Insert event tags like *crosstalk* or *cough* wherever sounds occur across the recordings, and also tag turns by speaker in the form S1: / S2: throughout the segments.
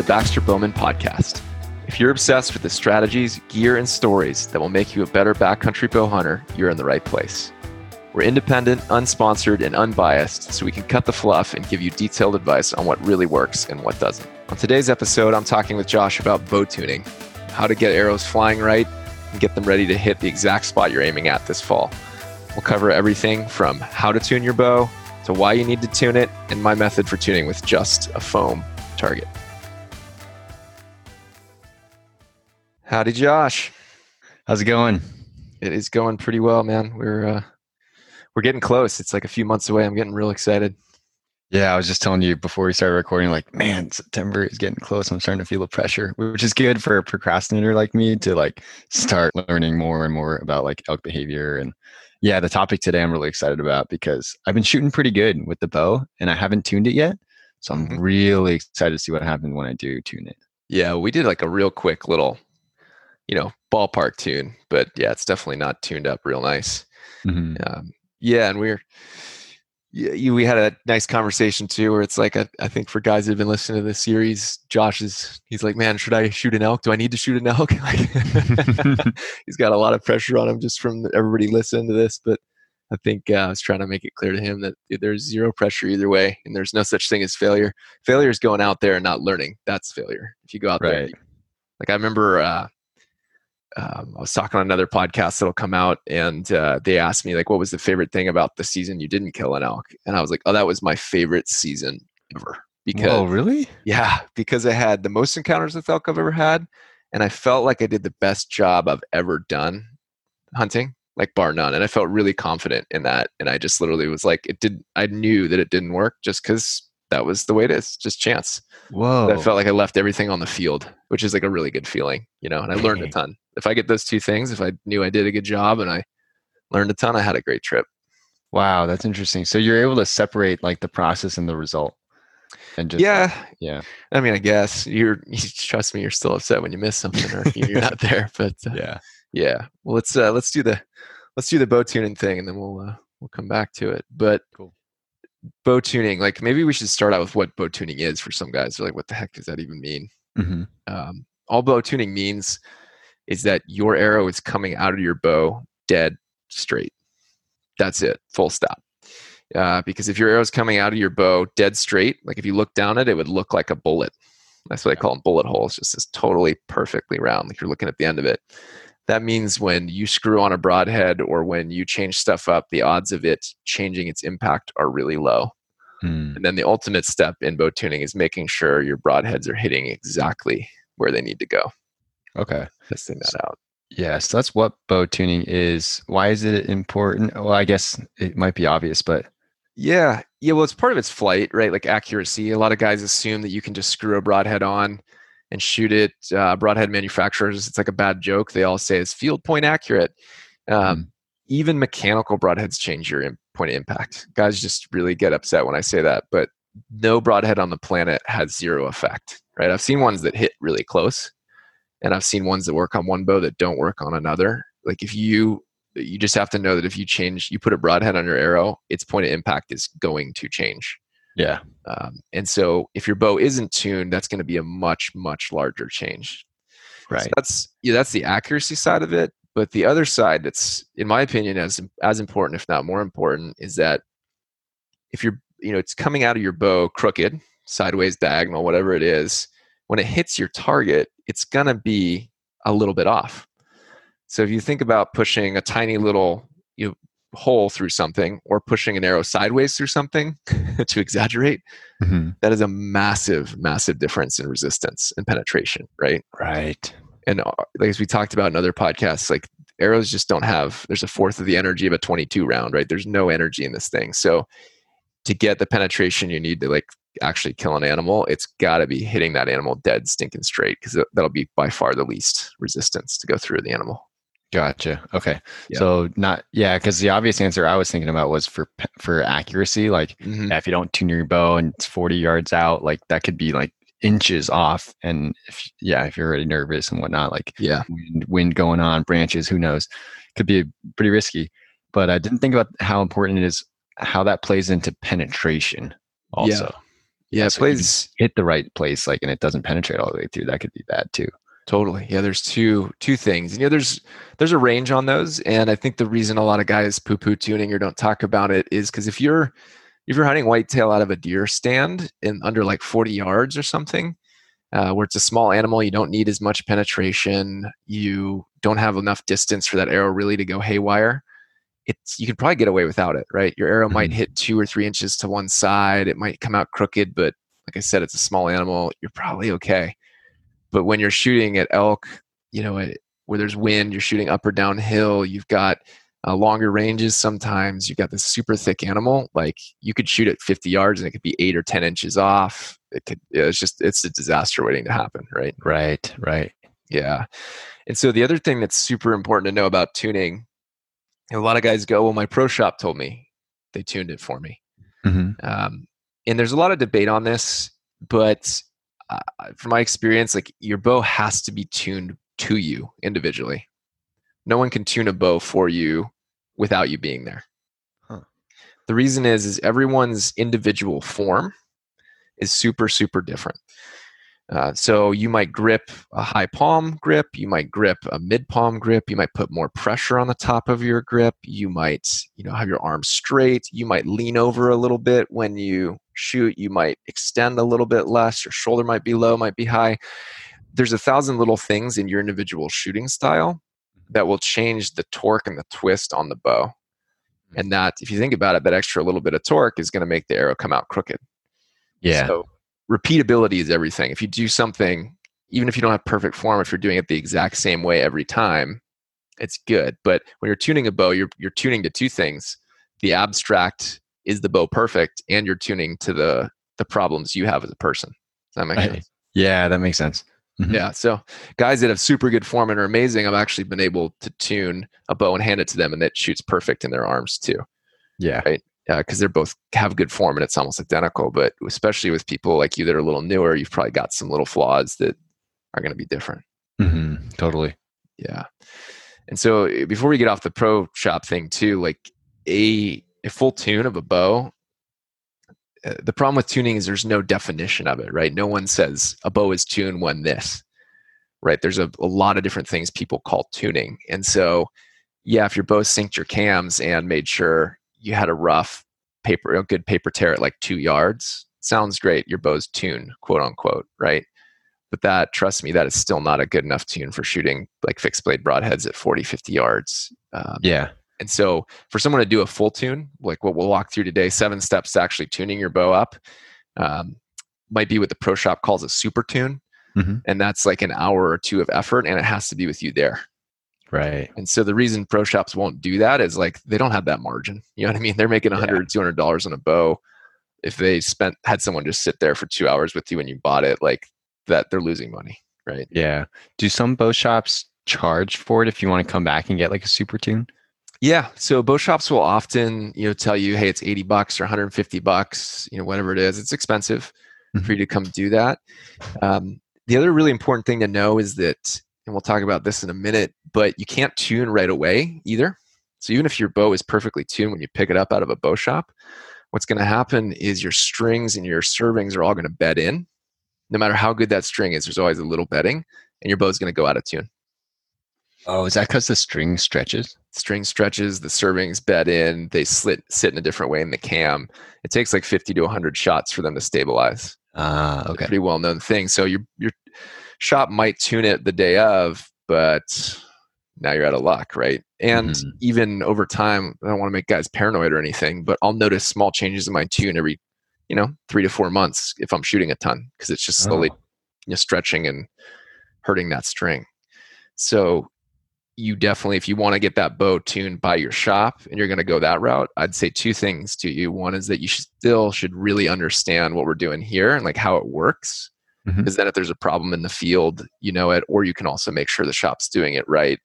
S1: the Baxter Bowman Podcast. If you're obsessed with the strategies, gear, and stories that will make you a better backcountry bow hunter, you're in the right place. We're independent, unsponsored, and unbiased, so we can cut the fluff and give you detailed advice on what really works and what doesn't. On today's episode, I'm talking with Josh about bow tuning, how to get arrows flying right, and get them ready to hit the exact spot you're aiming at this fall. We'll cover everything from how to tune your bow to why you need to tune it and my method for tuning with just a foam target. Howdy, Josh.
S2: How's it going?
S1: It is going pretty well, man. We're uh, we're getting close. It's like a few months away. I'm getting real excited.
S2: Yeah, I was just telling you before we started recording, like, man, September is getting close. I'm starting to feel the pressure, which is good for a procrastinator like me to like start learning more and more about like elk behavior. And yeah, the topic today I'm really excited about because I've been shooting pretty good with the bow and I haven't tuned it yet. So I'm
S1: Mhm.
S2: really excited to see what happens when I do tune it.
S1: Yeah, we did like a real quick little, you know, ballpark tune, but yeah, it's definitely not tuned up real nice.
S2: Mhm.
S1: Um, yeah, and we're yeah, you, we had a nice conversation too, where it's like I, I think for guys that have been listening to this series, Josh is he's like, man, should I shoot an elk? Do I need to shoot an elk? *laughs* Like, *laughs* he's got a lot of pressure on him just from everybody listening to this, but I think uh, I was trying to make it clear to him that there's zero pressure either way, and there's no such thing as failure. Failure is going out there and not learning. That's failure. If you go out there, like I remember, uh, um, I was talking on another podcast that'll come out, and uh, they asked me like, "What was the favorite thing about the season you didn't kill an elk?" And I was like, "Oh, that was my favorite season ever." Because
S2: oh, really?
S1: yeah, because I had the most encounters with elk I've ever had, and I felt like I did the best job I've ever done hunting, like bar none. And I felt really confident in that. And I just literally was like, it did. I knew that it didn't work just because that was the way it is, just chance.
S2: Whoa.
S1: I felt like I left everything on the field, which is like a really good feeling, you know. And I learned a ton. If I get those two things, if I knew I did a good job and I learned a ton, I had a great trip.
S2: wow, that's interesting. So you're able to separate like the process and the result. And just like,
S1: yeah,
S2: yeah.
S1: I mean, I guess you're. *laughs* You trust me, you're still upset when you miss something or you're not *laughs* there. But uh,
S2: Yeah.
S1: yeah well let's uh let's do the let's do the bow tuning thing and then we'll uh we'll come back to it but
S2: Cool.
S1: Bow tuning like maybe we should start out with what bow tuning is for some guys. They're like what the heck does that even mean?
S2: Hmm
S1: um all bow tuning means is that your arrow is coming out of your bow dead straight. That's it full stop. Uh, because if your arrow is coming out of your bow dead straight like if you look down at it it would look like a bullet. That's what I call them bullet holes just this totally perfectly round like you're looking at the end of it that means when you screw on a broadhead or when you change stuff up the odds of it changing its impact are really low
S2: Mm.
S1: and then the ultimate step in bow tuning is making sure your broadheads are hitting exactly where they need to go
S2: Okay.
S1: testing that out
S2: Yeah, so that's what bow tuning is. Why is it important? Well, I guess it might be obvious, but
S1: Yeah, yeah. Well, it's part of its flight, right? Like accuracy. A lot of guys assume that you can just screw a broadhead on and shoot it. Uh, broadhead manufacturers, it's like a bad joke. They all say it's field point accurate. Um, Even mechanical broadheads change your point of impact. Guys just really get upset when I say that, but no broadhead on the planet has zero effect, right? I've seen ones that hit really close, and I've seen ones that work on one bow that don't work on another. Like if you you just have to know that if you change you put a broadhead on your arrow its point of impact is going to change
S2: yeah.
S1: um, and so if your bow isn't tuned that's going to be a much much larger change So
S2: Right.
S1: that's yeah that's the accuracy side of it but the other side that's in my opinion as as important if not more important is that if you're you know it's coming out of your bow crooked sideways diagonal whatever it is when it hits your target it's going to be a little bit off so if you think about pushing a tiny little you know, hole through something or pushing an arrow sideways through something *laughs* to exaggerate
S2: Mhm.
S1: that is a massive massive difference in resistance and penetration right
S2: Right.
S1: and uh, like as we talked about in other podcasts like arrows just don't have there's a fourth of the energy of a 22 round right there's no energy in this thing so to get the penetration you need to like actually kill an animal it's got to be hitting that animal dead stinking straight because that'll be by far the least resistance to go through the animal
S2: Gotcha. Okay.
S1: Yeah.
S2: So not yeah, because the obvious answer I was thinking about was for for accuracy. Like
S1: Mhm.
S2: yeah, if you don't tune your bow and it's forty yards out, like that could be like inches off. And if yeah, if you're already nervous and whatnot, like
S1: yeah
S2: wind, wind going on, branches, who knows, could be pretty risky. But I didn't think about how important it is, how that plays into penetration. Also,
S1: Yeah, it
S2: So
S1: plays
S2: hit the right place, like, and it doesn't penetrate all the way through. That could be bad too.
S1: Totally. Yeah, there's two two things. And, you know, there's there's a range on those, and I think the reason a lot of guys poo poo tuning or don't talk about it is because if you're if you're hunting whitetail out of a deer stand in under like 40 yards or something, uh, where it's a small animal, you don't need as much penetration, you don't have enough distance for that arrow really to go haywire. It's you could probably get away without it, right? Your arrow might
S2: Mhm.
S1: hit two or three inches to one side. It might come out crooked, but like I said, it's a small animal. You're probably okay. But when you're shooting at elk, you know, it, where there's wind, you're shooting up or downhill. You've got uh, longer ranges. Sometimes you've got this super thick animal. Like you could shoot at 50 yards and it could be eight or 10 inches off. It could. It's just it's a disaster waiting to happen, right?
S2: Right. Right.
S1: Yeah. And so the other thing that's super important to know about tuning, a lot of guys go, "Well, my pro shop told me they tuned it for me."
S2: hmm
S1: Um, and there's a lot of debate on this, but uh, from my experience, like your bow has to be tuned to you individually. No one can tune a bow for you without you being there.
S2: Huh.
S1: The reason is, is everyone's individual form is super, super different. Uh, so you might grip a high palm grip, you might grip a mid palm grip, you might put more pressure on the top of your grip, you might, you know, have your arms straight, you might lean over a little bit when you shoot, you might extend a little bit less, your shoulder might be low, might be high. There's a thousand little things in your individual shooting style that will change the torque and the twist on the bow. And that, if you think about it, that extra little bit of torque is going to make the arrow come out crooked.
S2: Yeah.
S1: So repeatability is everything. If you do something, even if you don't have perfect form, if you're doing it the exact same way every time, it's good. But when you're tuning a bow, you're you're tuning to two things. The abstract is the bow perfect, and you're tuning to the the problems you have as a person. Does that make
S2: Right.
S1: sense?
S2: yeah. That makes sense. Mhm.
S1: Yeah. So guys that have super good form and are amazing, I've actually been able to tune a bow and hand it to them, and it shoots perfect in their arms too
S2: Yeah.
S1: Because they're both have good form and it's almost identical. But especially with people like you that are a little newer, you've probably got some little flaws that are going to be different.
S2: hmm Totally.
S1: Yeah. And so eh, before we get off the pro shop thing too, like a a full tune of a bow. uh, The problem with tuning is there's no definition of it, right? No one says a bow is tuned when this, right? There's a, a lot of different things people call tuning. And so, yeah, if your bow synced your cams and made sure you had a rough paper, a good paper tear at like two yards, sounds great. Your bow's tuned, quote unquote, right? But that, trust me, that is still not a good enough tune for shooting like fixed blade broadheads at 40, 50 yards. Um,
S2: Yeah.
S1: and so, for someone to do a full tune, like what we'll walk through today, seven steps to actually tuning your bow up, um, might be what the pro shop calls a super tune.
S2: Mhm.
S1: And that's like an hour or two of effort, and it has to be with you there.
S2: Right.
S1: And so, the reason pro shops won't do that is like they don't have that margin. *laughs* You know what I mean? They're making
S2: Yeah.
S1: 100 $200 on a bow. If they spent, had someone just sit there for two hours with you when you bought it, like that, they're losing money, right?
S2: Yeah. Do some bow shops charge for it if you want to come back and get like a super tune?
S1: Yeah. So bow shops will often, you know, tell you, hey, it's 80 bucks or 150 bucks, you know, whatever it is. It's expensive for you to come do that. Um, the other really important thing to know is that, and we'll talk about this in a minute, but you can't tune right away either. So even if your bow is perfectly tuned when you pick it up out of a bow shop, what's going to happen is your strings and your servings are all going to bed in. No matter how good that string is, there's always a little bedding, and your bow's going to go out of tune.
S2: Oh, is that because the string stretches?
S1: string stretches, the servings bed in, they slit, sit in a different way in the cam. It takes like 50 to 100 shots for them to stabilize.
S2: Ah,
S1: a
S2: okay.
S1: pretty well known thing. So your your shop might tune it the day of, but now you're out of luck, right? And
S2: Mhm.
S1: even over time, I don't want to make guys paranoid or anything, but I'll notice small changes in my tune every, you know, three to four months if I'm shooting a ton because it's just slowly
S2: Oh.
S1: you know, stretching and hurting that string. So you definitely, if you want to get that bow tuned by your shop and you're going to go that route, I'd say two things to you. One is that you should still should really understand what we're doing here and like how it works. Because then if there's a problem in the field, you know it, or you can also make sure the shop's doing it right.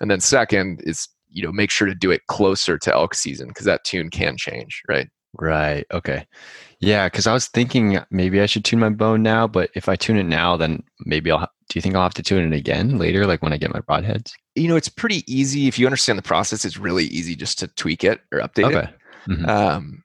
S1: And then second is, you know, make sure to do it closer to elk season because that tune can change, right?
S2: Right. Okay. Yeah, because I was thinking maybe I should tune my bone now, but if I tune it now, then maybe I'll. Do you think I'll have to tune it again later, like when I get my broadheads?
S1: You know, it's pretty easy if you understand the process. It's really easy just to tweak it or update it.
S2: Okay. Mhm.
S1: Um,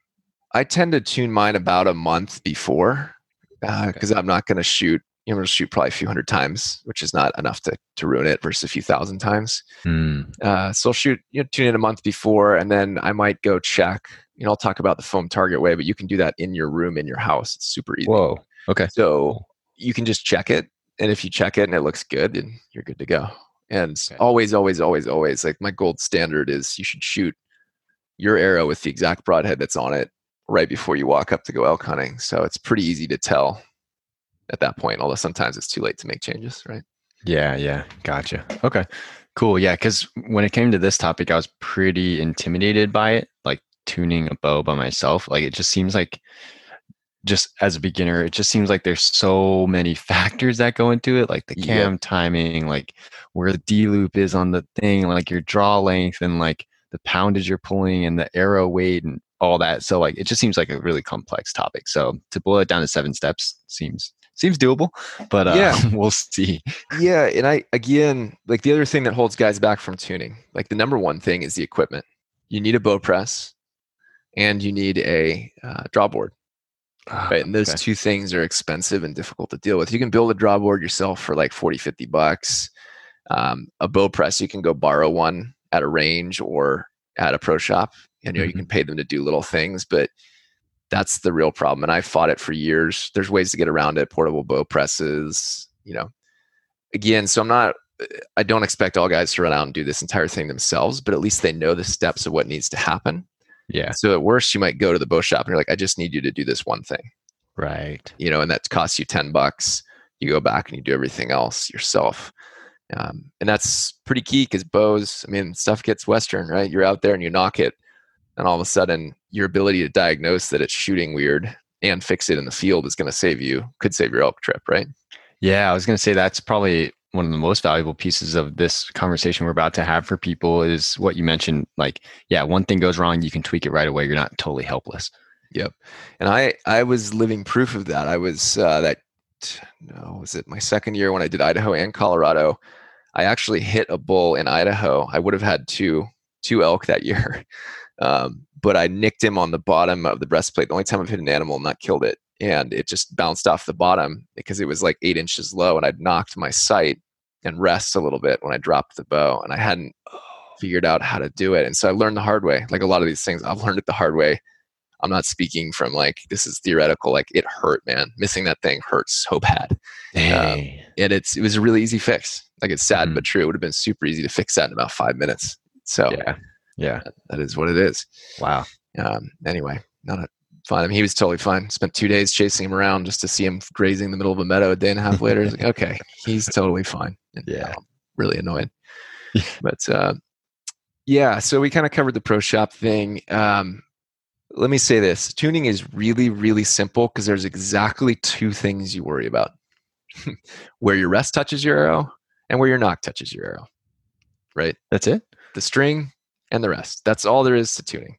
S1: I tend to tune mine about a month before because uh, I'm not going to shoot. You know, I'm going to shoot probably a few hundred times, which is not enough to to ruin it, versus a few thousand times.
S2: Mm.
S1: Uh, so I'll shoot, you know, tune in a month before, and then I might go check. You know, I'll talk about the foam target way, but you can do that in your room in your house. It's super easy.
S2: Whoa. Okay.
S1: So you can just check it, and if you check it and it looks good, then you're good to go. And
S2: Okay.
S1: always, always, always, always, like my gold standard is you should shoot your arrow with the exact broadhead that's on it right before you walk up to go elk hunting. So it's pretty easy to tell at that point, although sometimes it's too late to make changes, right?
S2: Yeah, yeah. Gotcha. Okay. Cool. Yeah. Cause when it came to this topic, I was pretty intimidated by it, like tuning a bow by myself. Like it just seems like just as a beginner, it just seems like there's so many *laughs* factors that go into it, like the cam timing, like where the D loop is on the thing, like your draw length and like the poundage you're pulling and the arrow weight and all that. So like it just seems like a really complex topic. So to boil it down to seven steps seems seems doable, but uh,
S1: Yeah. *laughs*
S2: we'll see.
S1: Yeah, and I again, like the other thing that holds guys back from tuning, like the number one thing is the equipment. You need a bow press, and you need a uh, draw board, right? And those
S2: Okay.
S1: two things are expensive and difficult to deal with. You can build a draw board yourself for like 40, 50 bucks. Um, a bow press, you can go borrow one at a range or at a pro shop. And, you know, you
S2: Mhm.
S1: can pay them to do little things, but that's the real problem. And I fought it for years. There's ways to get around it, portable bow presses, you know. Again, so I'm not I don't expect all guys to run out and do this entire thing themselves, but at least they know the steps of what needs to happen.
S2: Yeah.
S1: So at worst, you might go to the bow shop and you're like, I just need you to do this one thing,
S2: Right.
S1: you know, and that costs you 10 bucks. You go back and you do everything else yourself. Um, and that's pretty key because bows, I mean, stuff gets Western, right? You're out there and you knock it, and all of a sudden, your ability to diagnose that it's shooting weird and fix it in the field is going to save you, could save your elk trip, right?
S2: Yeah, I was going to say that's probably one of the most valuable pieces of this conversation we're about to have for people is what you mentioned. Like, yeah, one thing goes wrong, you can tweak it right away. You're not totally helpless.
S1: Yep. And I I was living proof of that. I was uh, that no was it my second year when I did Idaho and Colorado. I actually hit a bull in Idaho. I would have had two two elk that year, *laughs* um, but I nicked him on the bottom of the breastplate. The only time I've hit an animal and not killed it, and it just bounced off the bottom because it was like eight inches low, and I'd knocked my sight and rest a little bit when I dropped the bow, and I hadn't figured out how to do it. And so I learned the hard way. Like a lot of these things, I've learned it the hard way. I'm not speaking from like this is theoretical. Like it hurt, man. Missing that thing hurts so bad,
S2: Dang.
S1: and it's it was a really easy fix. Like it's sad
S2: Mhm.
S1: but true. It would have been super easy to fix that in about five minutes. So
S2: yeah. Yeah.
S1: that is what it is.
S2: Wow.
S1: Um, anyway, not a fine. I mean, he was totally fine. Spent two days chasing him around just to see him grazing in the middle of a meadow. A day and a half later, like, *laughs* okay, he's totally fine. And,
S2: Yeah.
S1: I'm really annoyed. *laughs* But uh, yeah, so we kind of covered the pro shop thing. Um, let me say this: tuning is really, really simple because there's exactly two things you worry about: *laughs* where your rest touches your arrow and where your nock touches your arrow. Right
S2: That's it?
S1: the string and the rest. That's all there is to tuning.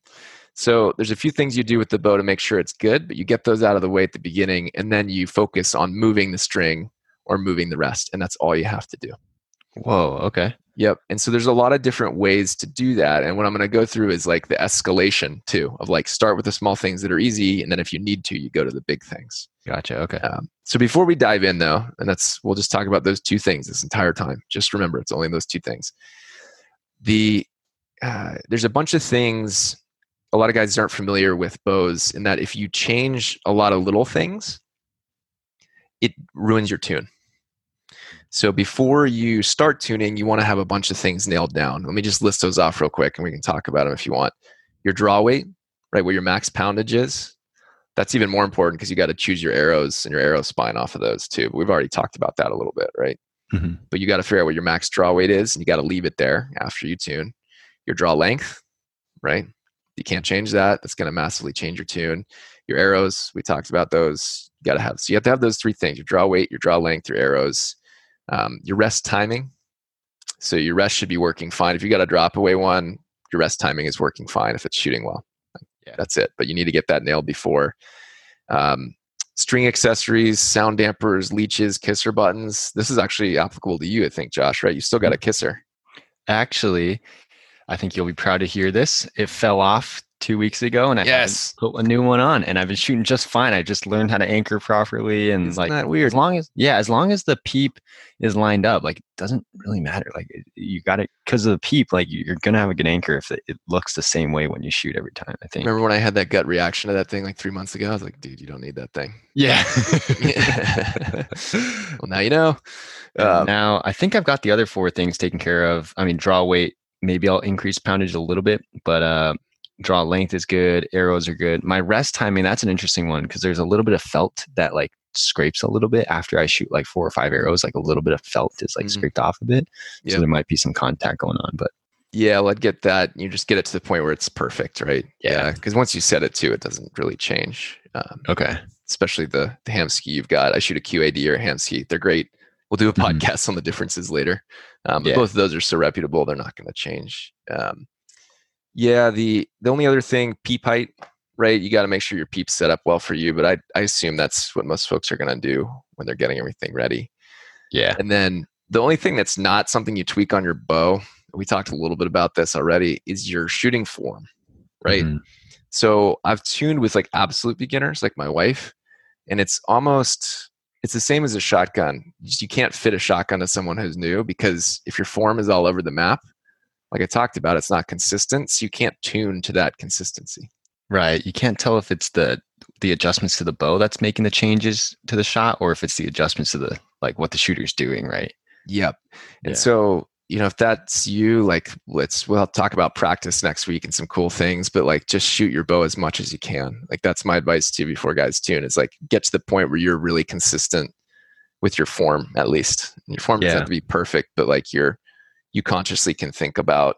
S1: So there's a few things you do with the bow to make sure it's good, but you get those out of the way at the beginning and then you focus on moving the string or moving the rest and that's all you have to do.
S2: Whoa. Okay.
S1: Yep. And so there's a lot of different ways to do that and what I'm going to go through is like the escalation too of like start with the small things that are easy and then if you need to you go to the big things.
S2: Gotcha. Okay.
S1: Um, so before we dive in, though, and that's we'll just talk about those two things this entire time. Just remember, it's only those two things. The uh, there's a bunch of things. A lot of guys aren't familiar with bows in that if you change a lot of little things, it ruins your tune. So before you start tuning, you want to have a bunch of things nailed down. Let me just list those off real quick, and we can talk about them if you want. Your draw weight, right, where your max poundage is that's even more important because you got to choose your arrows and your arrow spine off of those too. But we've already talked about that a little bit, right?
S2: Mhm.
S1: But you got to figure out what your max draw weight is, and you got to leave it there after you tune. Your draw length, right? You can't change that. That's going to massively change your tune. Your arrows, we talked about those. You got to have so you have to have those three things: your draw weight, your draw length, your arrows, um, your rest timing. So your rest should be working fine. If you got a drop away one, your rest timing is working fine if it's shooting well.
S2: Yeah.
S1: That's it. But you need to get that nailed before. Um, string accessories, sound dampers, leeches, kisser buttons. This is actually applicable to you, I think, Josh. Right? You still got a kisser.
S2: Actually, I think you'll be proud to hear this. It fell off two weeks ago, and I
S1: Yes.
S2: put a new one on, and I've been shooting just fine. I just learned how to anchor properly, and
S1: Isn't
S2: like
S1: weird?
S2: as long as yeah, as long as the peep is lined up, like it doesn't really matter. Like you got it because of the peep. Like you're gonna have a good anchor if it, it looks the same way when you shoot every time. I think.
S1: Remember when I had that gut reaction to that thing like three months ago? I was like, dude, you don't need that thing.
S2: Yeah. *laughs*
S1: well, now you know. Um,
S2: now I think I've got the other four things taken care of. I mean, draw weight, maybe I'll increase poundage a little bit, but uh, draw length is good. Arrows are good. My rest timing, that's an interesting one because there's a little bit of felt that like scrapes a little bit after I shoot like four or five arrows. Like a little bit of felt is like
S1: Mhm.
S2: scraped off a bit.
S1: Yep.
S2: So there might be some contact going on, but
S1: yeah, I'd get that. You just get it to the point where it's perfect, right?
S2: Yeah.
S1: Because once you set it to, it doesn't really change. Um,
S2: okay.
S1: especially the the Hamskea you've got. I shoot a QAD or a Hamskea. They're great. We'll do a
S2: Mhm.
S1: podcast on the differences later. Um, but
S2: Yeah.
S1: both of those are so reputable, they're not going to change. Um, yeah, the the only other thing, peep height, right? You got to make sure your peep's set up well for you. But I I assume that's what most folks are going to do when they're getting everything ready.
S2: Yeah.
S1: And then the only thing that's not something you tweak on your bow, we talked a little bit about this already, is your shooting form, right?
S2: Mhm.
S1: So I've tuned with like absolute beginners, like my wife, and it's almost it's the same as a shotgun. Just You can't fit a shotgun to someone who's new because if your form is all over the map, like I talked about, it's not consistent. So you can't tune to that consistency.
S2: Right. You can't tell if it's the the adjustments to the bow that's making the changes to the shot or if it's the adjustments to the like what the shooter's doing, right?
S1: Yep. And
S2: Yeah.
S1: so, you know, if that's you, like let's we'll talk about practice next week and some cool things, but like just shoot your bow as much as you can. Like that's my advice too before guys tune. Is like get to the point where you're really consistent with your form at least. Your form doesn't have to be perfect, but like you're you consciously can think about,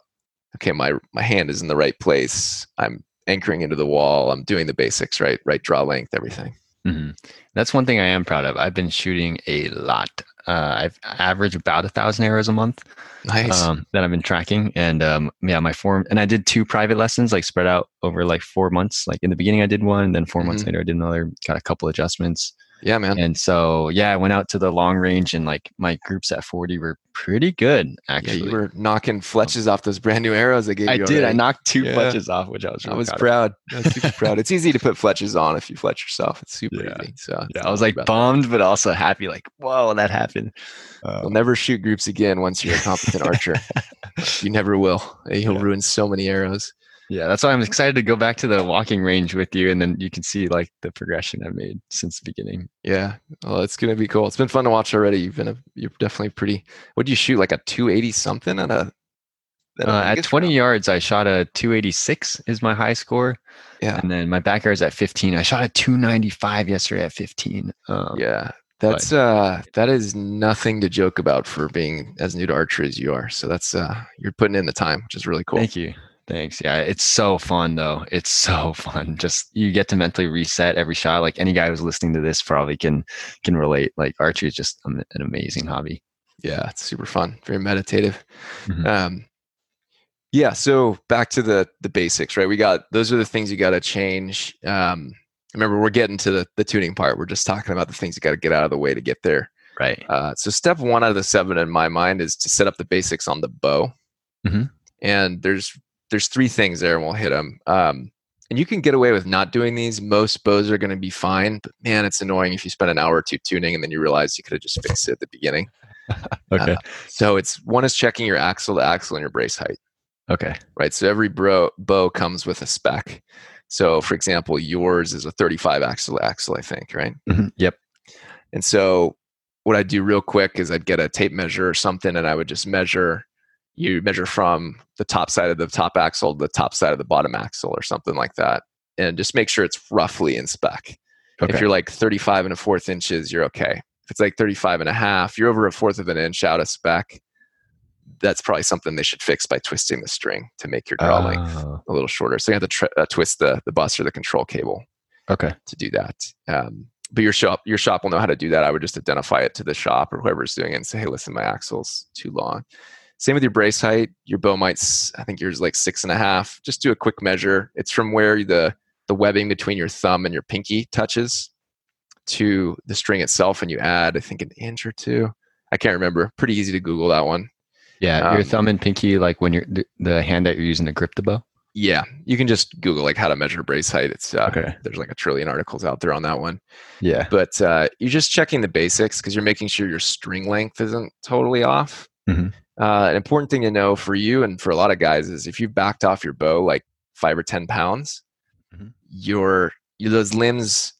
S1: okay, my my hand is in the right place. I'm anchoring into the wall. I'm doing the basics, right? Right draw length, everything.
S2: hmm That's one thing I am proud of. I've been shooting a lot. Uh, I've averaged about a thousand arrows a month
S1: Nice.
S2: um, that I've been tracking, and um, yeah, my form. And I did two private lessons, like spread out over like four months. Like in the beginning, I did one, and then 4 months
S1: Mhm.
S2: later, I did another. Got a couple adjustments,
S1: yeah, man.
S2: and so yeah, I went out to the long range, and like my groups at forty were pretty good actually.
S1: Yeah, you were knocking fletches off those brand new arrows I gave
S2: I
S1: you.
S2: I did. I knocked two
S1: Yeah.
S2: fletches off, which I was.
S1: I was
S2: proud.
S1: I was super proud. It's easy to put fletches on if you fletch yourself. It's super
S2: Yeah.
S1: easy. So
S2: Yeah, I was like bummed, but also happy. Like, whoa, that happened. Uh,
S1: You'll never shoot groups again once you're a competent archer. *laughs* You never will. You'll ruin so many arrows.
S2: Yeah, that's why I'm excited to go back to the walking range with you, and then you can see like the progression I've made since the beginning.
S1: Yeah. Well, it's gonna be cool. It's been fun to watch already. You've been a you're definitely pretty what do you shoot? Like a two eighty something at a at, a
S2: Uh, at 20
S1: round?
S2: yards, I shot a 286 is my high score,
S1: Yeah.
S2: and then my back is at 15. I shot a 295 yesterday at 15. Um,
S1: Yeah. That's uh that is nothing to joke about for being as new to archery as you are. So that's uh you're putting in the time, which is really cool.
S2: Thank you. Thanks. Yeah, it's so fun though. It's so *laughs* fun. Just you get to mentally reset every shot. Like any guy who's listening to this probably can can relate. Like archery is just an amazing hobby.
S1: Yeah, it's super fun, very meditative.
S2: Mhm.
S1: Um, yeah, so back to the the basics, right? We got those are the things you got to change. Um, remember, we're getting to the the tuning part. We're just talking about the things you got to get out of the way to get there.
S2: Right.
S1: Uh, so step one out of the seven in my mind is to set up the basics on the bow.
S2: Mhm.
S1: And there's there's three things there, and we'll hit them. Um, and you can get away with not doing these. Most bows are going to be fine, but man, it's annoying if you spend an hour or two tuning and then you realize you could have just fixed it at the beginning. *laughs*
S2: Okay.
S1: So it's one is checking your axle to axle and your brace height,
S2: okay.
S1: right? So every bro, bow comes with a spec. So for example, yours is a 35 axle to axle, I think, right?
S2: Mhm. Yep.
S1: And so what I'd do real quick is I'd get a tape measure or something and I would just measure you measure from the top side of the top axle to the top side of the bottom axle or something like that. And just make sure it's roughly in spec.
S2: Okay.
S1: If you're like 35 and a fourth inches, you're okay. If it's like 35 and a half, you're over a fourth of an inch out of spec. That's probably something they should fix by twisting the string to make your draw length
S2: Oh,
S1: a little shorter. So you have to tr- uh, twist the the bus or the control cable
S2: okay.
S1: to do that. Um, but your shop your shop will know how to do that. I would just identify it to the shop or whoever's doing it and say, hey, listen, my axle's too long. Same with your brace height. Your bow might, I think yours is like six and a half. Just do a quick measure. It's from where the the webbing between your thumb and your pinky touches to the string itself, and you add, I think, an inch or two. I can't remember. Pretty easy to Google that one.
S2: Yeah, your
S1: Um,
S2: thumb and pinky, like when you're the, the hand that you're using to grip the bow.
S1: Yeah, you can just Google like how to measure brace height. It's uh,
S2: Okay.
S1: there's like a trillion articles out there on that one.
S2: Yeah.
S1: But uh, you're just checking the basics because you're making sure your string length isn't totally off.
S2: Mhm.
S1: Uh, an important thing to know for you and for a lot of guys is if you backed off your bow like five or ten pounds,
S2: Mhm.
S1: your your those limbs,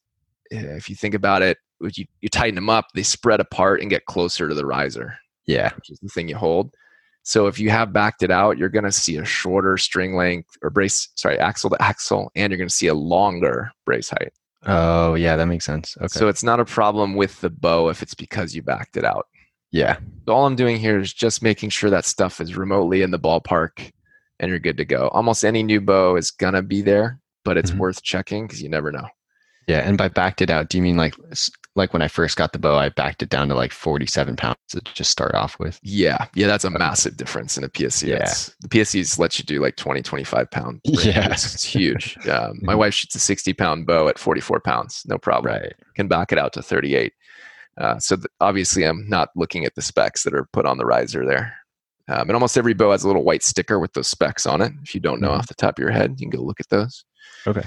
S1: eh, if you think about it, you, you tighten them up, they spread apart and get closer to the riser
S2: Yeah.
S1: which is the thing you hold. So if you have backed it out, you're going to see a shorter string length or brace, sorry, axle to axle, and you're going to see a longer brace height.
S2: Oh, yeah, that makes sense. Okay.
S1: So it's not a problem with the bow if it's because you backed it out.
S2: Yeah.
S1: So all I'm doing here is just making sure that stuff is remotely in the ballpark and you're good to go. Almost any new bow is going to be there, but it's
S2: Mhm.
S1: worth checking because you never know.
S2: Yeah. And by backed it out, do you mean like like when I first got the bow, I backed it down to like 47 pounds to just start off with?
S1: Yeah. Yeah. That's a massive difference in a PSE.
S2: Yeah.
S1: It's- the PSEs let you do like 20, 25 pound. *laughs*
S2: Yeah.
S1: It's huge. Um, my *laughs* wife shoots a 60 pound bow at 44 pounds. No problem.
S2: Right.
S1: Can back it out to 38. Uh, so th- obviously, I'm not looking at the specs that are put on the riser there. Um, and almost every bow has a little white sticker with those specs on it. If you don't know
S2: Mhm.
S1: off the top of your head, you can go look at those.
S2: Okay.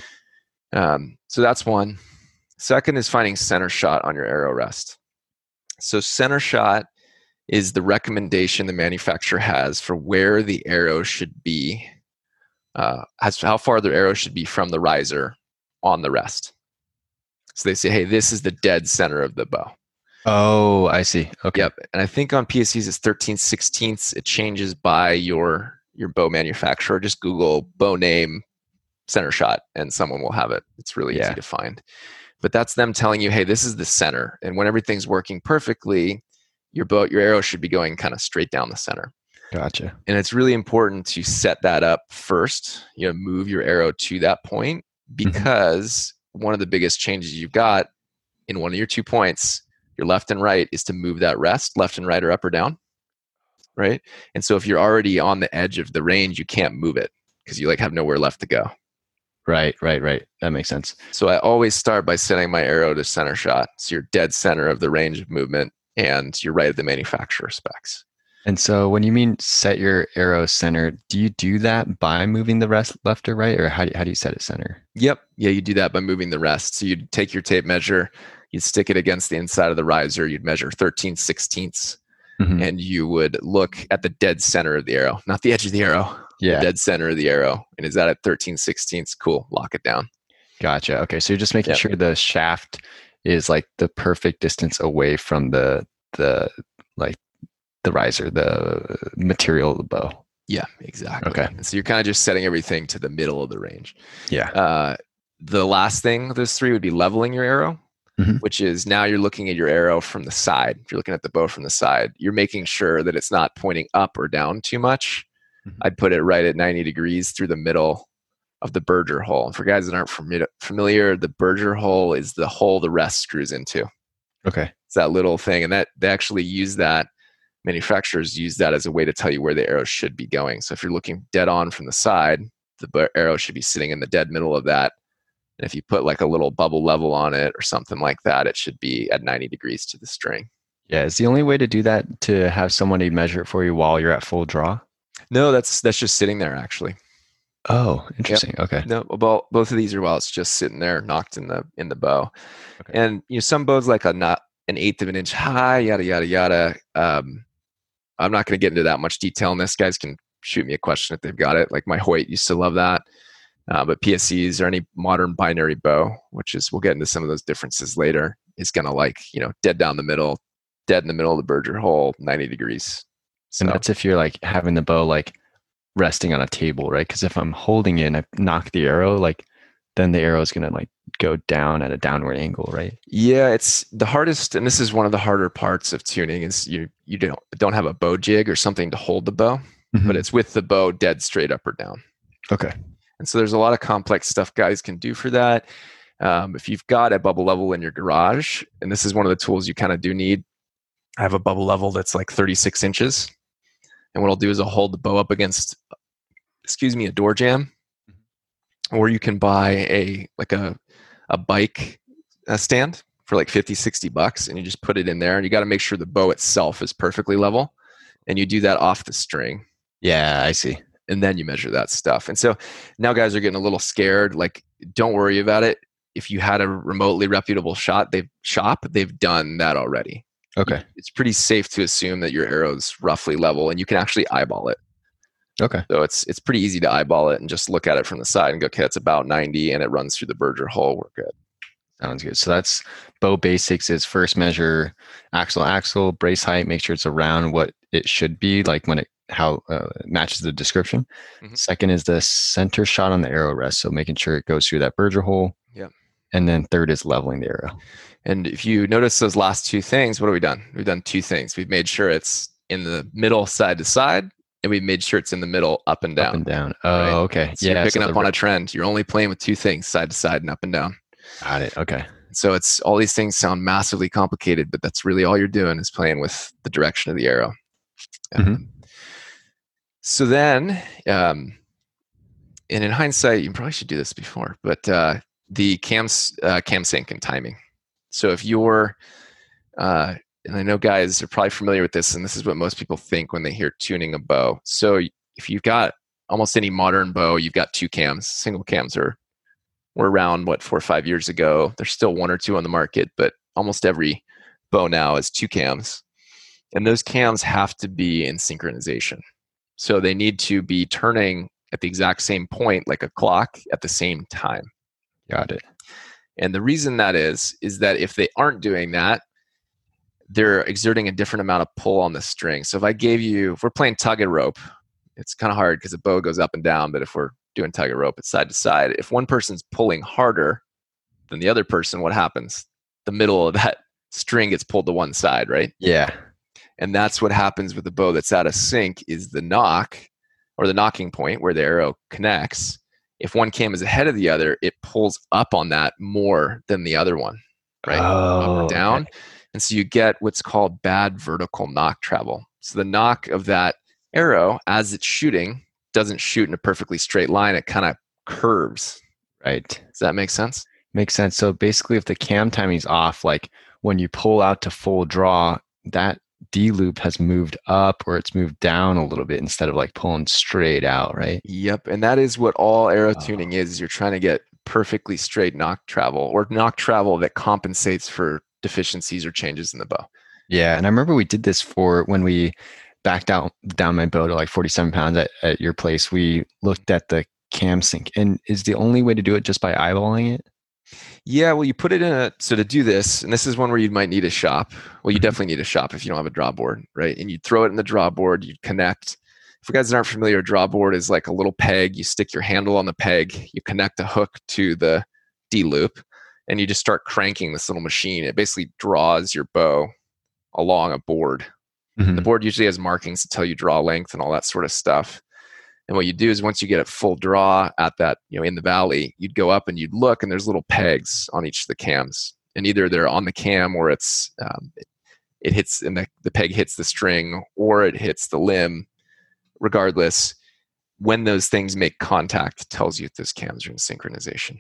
S1: Um, so that's one. Second is finding center shot on your arrow rest. So center shot is the recommendation the manufacturer has for where the arrow should be, uh, as how far the arrow should be from the riser on the rest. So they say, hey, this is the dead center of the bow.
S2: Oh, I see. Okay.
S1: Yep. And I think on PSEs it's 13 sixteenths. It changes by your your bow manufacturer. Just Google bow name center shot and someone will have it. It's really
S2: Yeah.
S1: easy to find. But that's them telling you, hey, this is the center. And when everything's working perfectly, your bow, your arrow should be going kind of straight down the center.
S2: Gotcha.
S1: And it's really important to set that up first. You know, move your arrow to that point mm-hmm. because one of the biggest changes you've got in one of your two points, your left and right, is to move that rest, left and right or up or down. Right. And so if you're already on the edge of the range, you can't move it because you like have nowhere left to go.
S2: Right, right, right. That makes sense.
S1: So I always start by setting my arrow to center shot. So you're dead center of the range of movement and you're right at the manufacturer specs.
S2: And so when you mean set your arrow center, do you do that by moving the rest left or right, or how do you, how do you set it center?
S1: Yep. Yeah, you do that by moving the rest. So you'd take your tape measure, you'd stick it against the inside of the riser, you'd measure 13 sixteenths,
S2: Mhm.
S1: and you would look at the dead center of the arrow, not the edge of the arrow,
S2: Yeah,
S1: the dead center of the arrow. And is that at 13 sixteenths? Cool. Lock it down.
S2: gotcha. Okay, so you're just making
S1: Yep.
S2: sure the shaft is like the perfect distance away from the the like the riser, the material of the bow.
S1: Yeah, exactly.
S2: Okay.
S1: And so you're kind of just setting everything to the middle of the range.
S2: Yeah.
S1: Uh, the last thing, those three would be leveling your arrow,
S2: Mhm.
S1: which is now you're looking at your arrow from the side. If you're looking at the bow from the side, you're making sure that it's not pointing up or down too much.
S2: Mhm.
S1: I'd put it right at 90 degrees through the middle of the Berger hole. And for guys that aren't fami- familiar, the Berger hole is the hole the rest screws into.
S2: Okay.
S1: It's that little thing, and that they actually use that. Manufacturers use that as a way to tell you where the arrow should be going. So if you're looking dead on from the side, the arrow should be sitting in the dead middle of that. And if you put like a little bubble level on it or something like that, it should be at 90 degrees to the string.
S2: Yeah, is the only way to do that to have somebody measure it for you while you're at full draw?
S1: No, that's that's just sitting there actually.
S2: Oh, interesting. Okay.
S1: No, well, both of these are while it's just sitting there, nocked in the in the bow.
S2: Okay.
S1: And you know, some bows like a not an eighth of an inch high, yada yada yada. Um, I'm not going to get into that much detail on this. Guys can shoot me a question if they've got it. Like my Hoyt used to love that. Uh, but PSEs or any modern binary bow, which is we'll get into some of those differences later, is going to like you know dead down the middle, dead in the middle of the Berger hole, 90 degrees. So
S2: And that's if you're like having the bow like resting on a table, right? Because if I'm holding it and I nock the arrow, like then the arrow is gonna like go down at a downward angle, right?
S1: Yeah, it's the hardest, and this is one of the harder parts of tuning is you you don't don't have a bow jig or something to hold the bow, but
S2: Mhm.
S1: it's with the bow dead straight up or down.
S2: okay.
S1: And so there's a lot of complex stuff guys can do for that. Um, if you've got a bubble level in your garage, and this is one of the tools you kind of do need, I have a bubble level that's like 36 inches. And what I'll do is I'll hold the bow up against, excuse me, a door jamb, or you can buy a like a a bike uh, stand for like 50, 60 bucks, and you just put it in there. And you got to make sure the bow itself is perfectly level, and you do that off the string.
S2: Yeah, I see.
S1: And then you measure that stuff. And so now guys are getting a little scared. Like, don't worry about it. If you had a remotely reputable shot, they've shop, they've done that already.
S2: Okay.
S1: It's pretty safe to assume that your arrow's roughly level and you can actually eyeball it.
S2: Okay.
S1: So it's it's pretty easy to eyeball it and just look at it from the side and go, okay, it's about 90 and it runs through the Berger hole. We're good.
S2: Sounds good. So that's bow basics is first measure axle axle brace height, make sure it's around what it should be, like when it how uh, matches the description.
S1: Mhm.
S2: Second is the center shot on the arrow rest, so making sure it goes through that Berger hole.
S1: Yep.
S2: And then third is leveling the arrow.
S1: And if you notice those last two things, what have we done? We've done two things. We've made sure it's in the middle side to side, and we've made sure it's in the middle up and down.
S2: Up and down. Oh,
S1: right?
S2: okay.
S1: So
S2: yeah.
S1: you're picking
S2: so
S1: up on a trend. You're only playing with two things, side to side and up and down.
S2: Got it. Okay.
S1: So it's all these things sound massively complicated, but that's really all you're doing is playing with the direction of the arrow.
S2: Mhm.
S1: Um, so then, um, and in hindsight, you probably should do this before, but uh, the cams, uh, cam sync and timing. So if you're, uh, and I know guys are probably familiar with this, and this is what most people think when they hear tuning a bow. So if you've got almost any modern bow, you've got two cams. Single cams are were around what four or five years ago. There's still one or two on the market, but almost every bow now is two cams, and those cams have to be in synchronization. So they need to be turning at the exact same point, like a clock, at the same time.
S2: Got it.
S1: And the reason that is, is that if they aren't doing that, they're exerting a different amount of pull on the string. So if I gave you, if we're playing tug and rope, it's kind of hard because the bow goes up and down. But if we're doing tug and rope, it's side to side. If one person's pulling harder than the other person, what happens? The middle of that string gets pulled to one side, right?
S2: Yeah.
S1: And that's what happens with the bow that's out of sync is the nock or the nocking point where the arrow connects if one cam is ahead of the other it pulls up on that more than the other one right up
S2: Oh,
S1: or down
S2: okay.
S1: and so you get what's called bad vertical nock travel so the nock of that arrow as it's shooting doesn't shoot in a perfectly straight line it kind of curves
S2: Right.
S1: does that make sense
S2: Makes sense. So basically, if the cam timing's off, like when you pull out to full draw, that D loop has moved up or it's moved down a little bit instead of like pulling straight out, right?
S1: Yep, and that is what all arrow
S2: Oh.
S1: tuning is. is You're trying to get perfectly straight nock travel or nock travel that compensates for deficiencies or changes in the bow.
S2: Yeah. And I remember we did this for when we backed out down my bow to like 47 pounds at, at your place. We looked at the cam sync. And is the only way to do it just by eyeballing it?
S1: Yeah, well, you put it in a so to do this, and this is one where you might need a shop. Well, you
S2: Mhm.
S1: definitely need a shop if you don't have a draw board, right? And you throw it in the draw board, you connect. For guys that aren't familiar, a draw board is like a little peg. You stick your handle on the peg, you connect a hook to the D loop, and you just start cranking this little machine. It basically draws your bow along a board.
S2: Mhm.
S1: The board usually has markings to tell you draw length and all that sort of stuff. And what you do is once you get it full draw at that, you know, in the valley, you'd go up and you'd look, and there's little pegs on each of the cams, and either they're on the cam or it's um, it, it hits and the, the peg hits the string or it hits the limb. Regardless, when those things make contact, tells you if those cams are in synchronization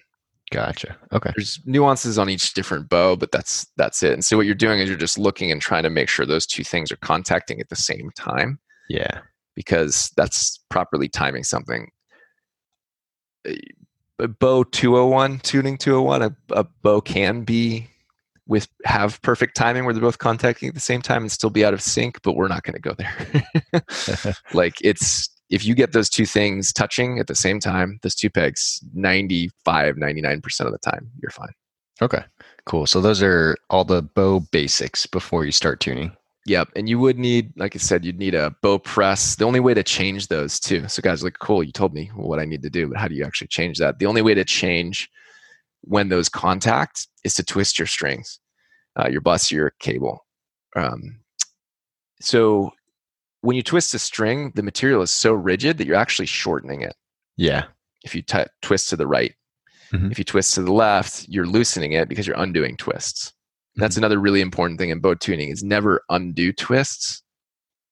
S2: Gotcha. Okay.
S1: there's nuances on each different bow but that's that's it and so what you're doing is you're just looking and trying to make sure those two things are contacting at the same time
S2: Yeah.
S1: Because that's properly timing something a bow 201 tuning 201 a, a bow can be with have perfect timing where they're both contacting at the same time and still be out of sync but we're not going to go there *laughs* *laughs* like it's if you get those two things touching at the same time those two pegs 95 99% of the time you're fine
S2: Okay. Cool. So those are all the bow basics before you start tuning.
S1: Yep. And you would need, like I said, you'd need a bow press. The only way to change those too. So guys like, cool, you told me what I need to do, but how do you actually change that? The only way to change when those contact is to twist your strings, uh, your bus, your cable. Um, so when you twist a string, the material is so rigid that you're actually shortening it.
S2: Yeah.
S1: If you t- twist to the right,
S2: Mhm.
S1: if you twist to the left, you're loosening it because you're undoing twists. That's another really important thing in bow tuning is never undo twists.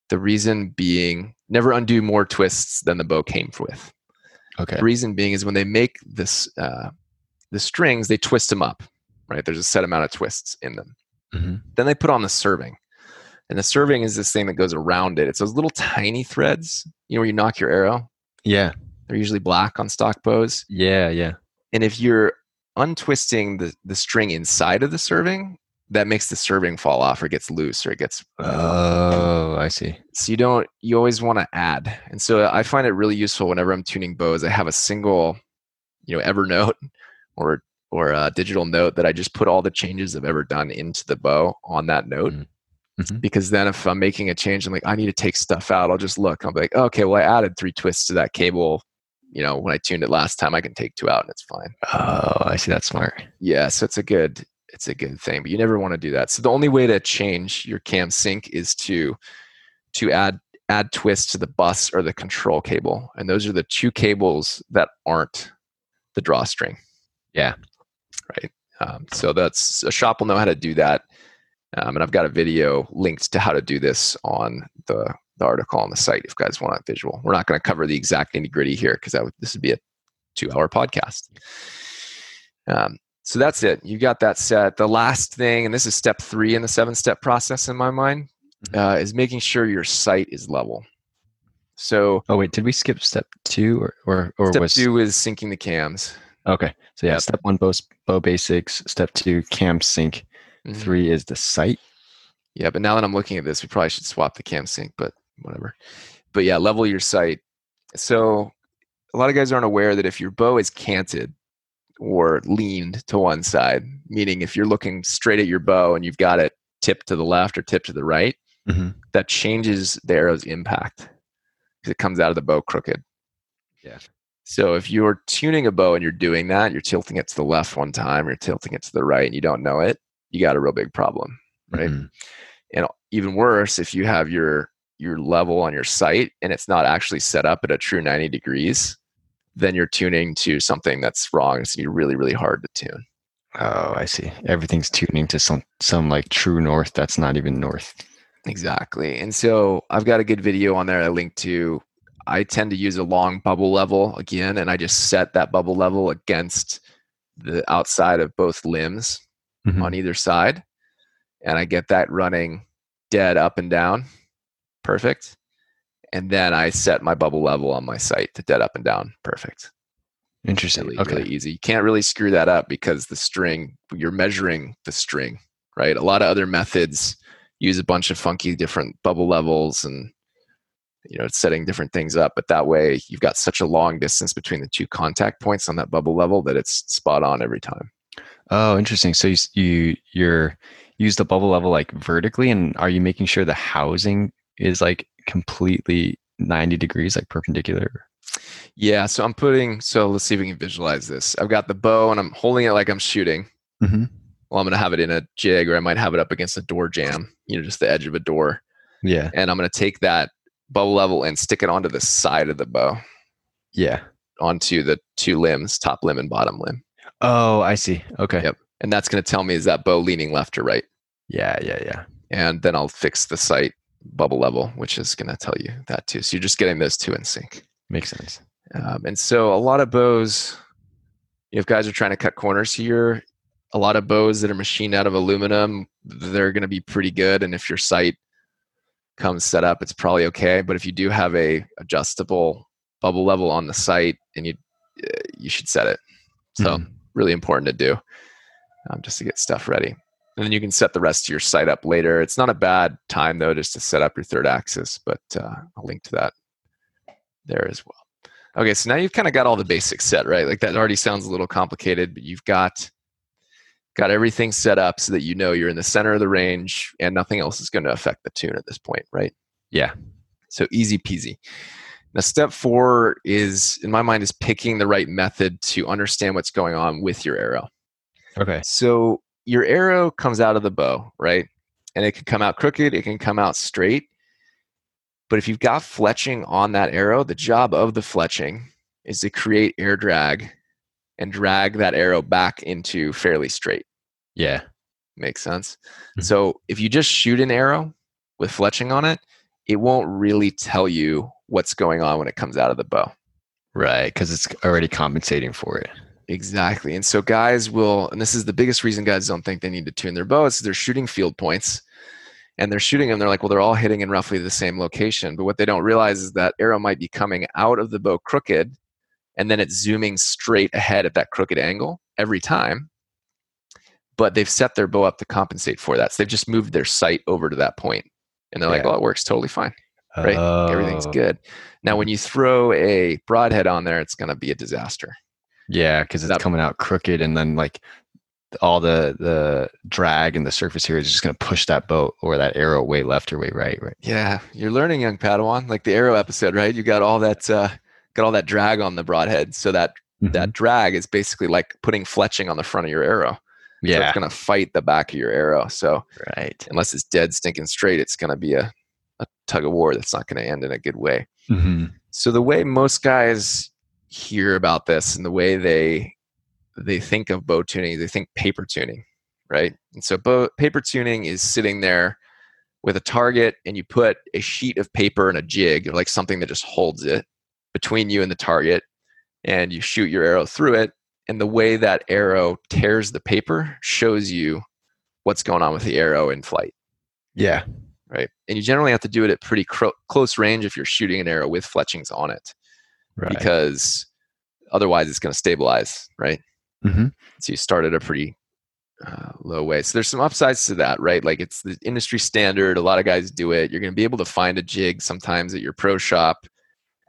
S1: The reason being never undo more twists than the bow came with.
S2: Okay.
S1: The reason being is when they make this uh, the strings, they twist them up, right? There's a set amount of twists in them.
S2: Mhm.
S1: Then they put on the serving. And the serving is this thing that goes around it. It's those little tiny threads, you know, where you nock your arrow.
S2: Yeah.
S1: They're usually black on stock bows.
S2: Yeah. Yeah.
S1: And if you're untwisting the, the string inside of the serving, that makes the serving fall off or gets loose or it gets
S2: Oh, I see.
S1: so you don't you always want to add and so i find it really useful whenever i'm tuning bows i have a single you know evernote *laughs* or or a digital note that i just put all the changes i've ever done into the bow on that note
S2: Mhm. Mhm.
S1: because then if i'm making a change i'm like i need to take stuff out i'll just look i'll be like okay well i added three twists to that cable you know when i tuned it last time i can take two out and it's fine
S2: Oh, I see. That's smart.
S1: yeah, so it's a good it's a good thing, but you never want to do that. So the only way to change your cam sync is to to add add twist to the bus or the control cable, and those are the two cables that aren't the drawstring.
S2: Yeah.
S1: right. Um, so that's a shop will know how to do that, um, and I've got a video linked to how to do this on the the article on the site if guys want a visual. We're not going to cover the exact nitty gritty here because that would, this would be a two hour podcast. Um, so that's it. You got that set. The last thing, and this is step three in the seven step process in my mind, uh, is making sure your sight is level. So
S2: Oh wait, did we skip step two or or, or
S1: step
S2: was
S1: two is syncing the cams.
S2: okay? So yeah,
S1: Yep.
S2: step one bow bow basics. Step two cam sync.
S1: Mhm.
S2: Three is the sight.
S1: Yeah, but now that I'm looking at this, we probably should swap the cam sync, but whatever. But yeah, level your sight. So a lot of guys aren't aware that if your bow is canted or leaned to one side, meaning if you're looking straight at your bow and you've got it tipped to the left or tipped to the right,
S2: Mhm.
S1: that changes the arrow's impact because it comes out of the bow crooked.
S2: Yeah.
S1: So if you're tuning a bow and you're doing that, you're tilting it to the left one time, you're tilting it to the right, and you don't know it, you got a real big problem right?
S2: Mhm.
S1: and even worse if you have your your level on your sight and it's not actually set up at a true 90 degrees then you're tuning to something that's wrong it's gonna be really really hard to tune
S2: Oh, I see. Everything's tuning to some some like true north that's not even north.
S1: exactly and so i've got a good video on there i link to i tend to use a long bubble level again and i just set that bubble level against the outside of both limbs
S2: Mhm.
S1: on either side and i get that running dead up and down perfect and then i set my bubble level on my sight to dead up and down perfect
S2: Interesting.
S1: really
S2: okay.
S1: really easy you can't really screw that up because the string you're measuring the string right a lot of other methods use a bunch of funky different bubble levels and you know it's setting different things up but that way you've got such a long distance between the two contact points on that bubble level that it's spot on every time
S2: Oh, interesting. So you you you're use the bubble level like vertically, and are you making sure the housing is like completely ninety degrees, like perpendicular?
S1: Yeah, so I'm putting. So let's see if we can visualize this. I've got the bow and I'm holding it like I'm shooting.
S2: Mm-hmm.
S1: Well, I'm going to have it in a jig, or I might have it up against a door jamb. You know, just the edge of a door,
S2: Yeah.
S1: and I'm going to take that bubble level and stick it onto the side of the bow,
S2: Yeah.
S1: onto the two limbs, top limb and bottom limb,
S2: Oh, I see. Okay.
S1: Yep. and that's going to tell me is that bow leaning left or right,
S2: Yeah. Yeah. Yeah.
S1: and then I'll fix the sight bubble level, which is going to tell you that too. So you're just getting those two in sync.
S2: Makes sense.
S1: Um, and so a lot of bows, if guys are trying to cut corners here, a lot of bows that are machined out of aluminum, they're going to be pretty good. And if your sight comes set up, it's probably okay. But if you do have a adjustable bubble level on the sight, and you uh, you should set it. So
S2: Mhm.
S1: really important to do, um, just to get stuff ready. And then you can set the rest of your sight up later. It's not a bad time though, just to set up your third axis. But uh, I'll link to that there as well. Okay, so now you've kind of got all the basics set, right? Like that already sounds a little complicated, but you've got got everything set up so that you know you're in the center of the range and nothing else is going to affect the tune at this point, right?
S2: Yeah.
S1: So easy peasy. Now step 4 is in my mind is picking the right method to understand what's going on with your arrow.
S2: Okay.
S1: So your arrow comes out of the bow, right? And it can come out crooked, it can come out straight. But if you've got fletching on that arrow, the job of the fletching is to create air drag and drag that arrow back into fairly straight.
S2: Yeah.
S1: Makes sense?
S2: Mhm.
S1: So if you just shoot an arrow with fletching on it, it won't really tell you what's going on when it comes out of the bow.
S2: Right. Because it's already compensating for it.
S1: Exactly. And so guys will, and this is the biggest reason guys don't think they need to tune their bow, is they're shooting field points. and they're shooting them they're like well they're all hitting in roughly the same location but what they don't realize is that arrow might be coming out of the bow crooked and then it's zooming straight ahead at that crooked angle every time but they've set their bow up to compensate for that so they've just moved their sight over to that point and they're like
S2: Yeah.
S1: oh it works totally fine right everything's
S2: Oh.
S1: good now when you throw a broadhead on there it's going to be a disaster
S2: Yeah, because it's
S1: That-
S2: coming out crooked, and then like all the the drag and the surface here is just going to push that boat or that arrow way left or way right. Right.
S1: Yeah, you're learning, young Padawan, like the arrow episode, right? You got all that, uh, got all that drag on the broadhead. So that
S2: Mm-hmm.
S1: that drag is basically like putting fletching on the front of your arrow. So
S2: yeah.
S1: it's gonna fight the back of your arrow. So
S2: right.
S1: unless it's dead stinking straight, it's gonna be a, a tug of war that's not gonna end in a good way.
S2: Mm-hmm.
S1: So the way most guys hear about this and the way they they think of bow tuning, they think paper tuning, right? And so bow, paper tuning is sitting there with a target and you put a sheet of paper and a jig or like something that just holds it between you and the target and you shoot your arrow through it and the way that arrow tears the paper shows you what's going on with the arrow in flight
S2: Yeah.
S1: right and you generally have to do it at pretty cro- close range if you're shooting an arrow with fletchings on it
S2: Right.
S1: because otherwise it's going to stabilize, right?
S2: Mhm.
S1: So you start at a pretty uh, low way. So there's some upsides to that, right? Like it's the industry standard. A lot of guys do it. You're going to be able to find a jig sometimes at your pro shop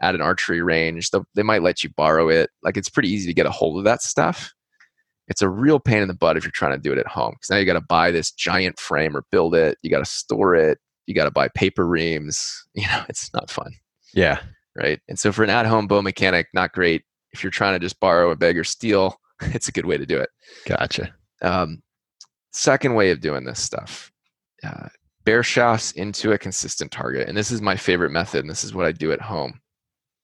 S1: at an archery range. They'll, they might let you borrow it. Like it's pretty easy to get a hold of that stuff. It's a real pain in the butt if you're trying to do it at home because now you got to buy this giant frame or build it. You got to store it. You got to buy paper reams. *laughs* You know, it's not fun
S2: yeah.
S1: Right? And so for an at-home bow mechanic, not great. If you're trying to just borrow a beg or steal, *laughs* it's a good way to do it.
S2: Gotcha.
S1: Um, second way of doing this stuff, uh, bare shafts into a consistent target, and this is my favorite method, and this is what I do at home.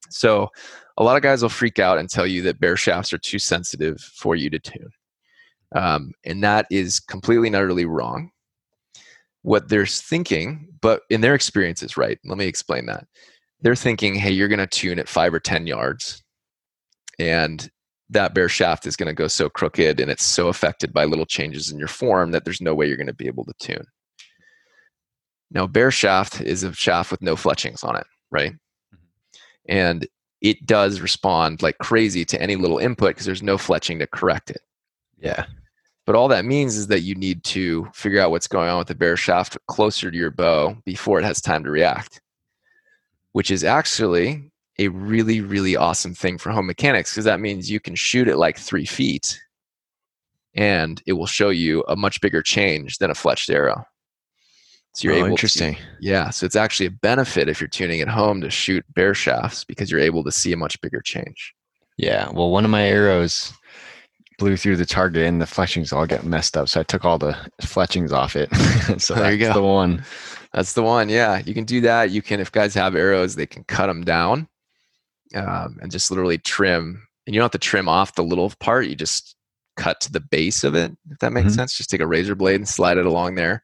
S1: So a lot of guys will freak out and tell you that bare shafts are too sensitive for you to tune, um, and that is completely and utterly wrong. What they're thinking, but in their experience is right. Let me explain that they're thinking, hey, you're going to tune at five or 10 yards, and that bare shaft is going to go so crooked and it's so affected by little changes in your form that there's no way you're going to be able to tune. Now, bare shaft is a shaft with no fletchings on it, right? Mm-hmm. And it does respond like crazy to any little input because there's no fletching to correct it.
S2: Yeah.
S1: But all that means is that you need to figure out what's going on with the bare shaft closer to your bow before it has time to react, which is actually a really, really awesome thing for home mechanics because that means you can shoot it like three feet and it will show you a much bigger change than a fletched arrow. So you're
S2: oh,
S1: able to-
S2: interesting.
S1: yeah, so it's actually a benefit if you're tuning at home to shoot bare shafts because you're able to see a much bigger change.
S2: Yeah. Well, one of my arrows blew through the target and the fletchings all get messed up. So I took all the fletchings off it. *laughs* so
S1: There you go.
S2: the one.
S1: That's the one. Yeah, you can do that. You can, if guys have arrows, they can cut them down um, and just literally trim. And you don't have to trim off the little part. You just cut to the base of it. If that makes
S2: Mhm.
S1: sense, just take a razor blade and slide it along there.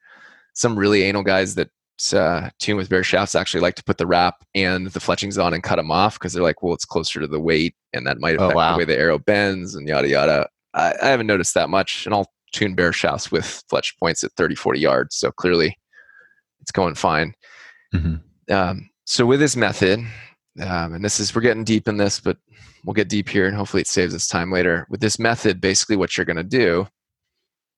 S1: Some really anal guys that uh, tune with bare shafts actually like to put the wrap and the fletchings on and cut them off because they're like, well, it's closer to the weight and that might
S2: Oh,
S1: affect
S2: wow.
S1: the way the arrow bends and yada yada. I, I haven't noticed that much, and I'll tune bare shafts with fletch points at 30, 40 yards. So clearly, it's going fine.
S2: Mhm.
S1: Um, so with this method, um, and this is we're getting deep in this, but we'll get deep here, and hopefully it saves us time later. With this method, basically what you're going to do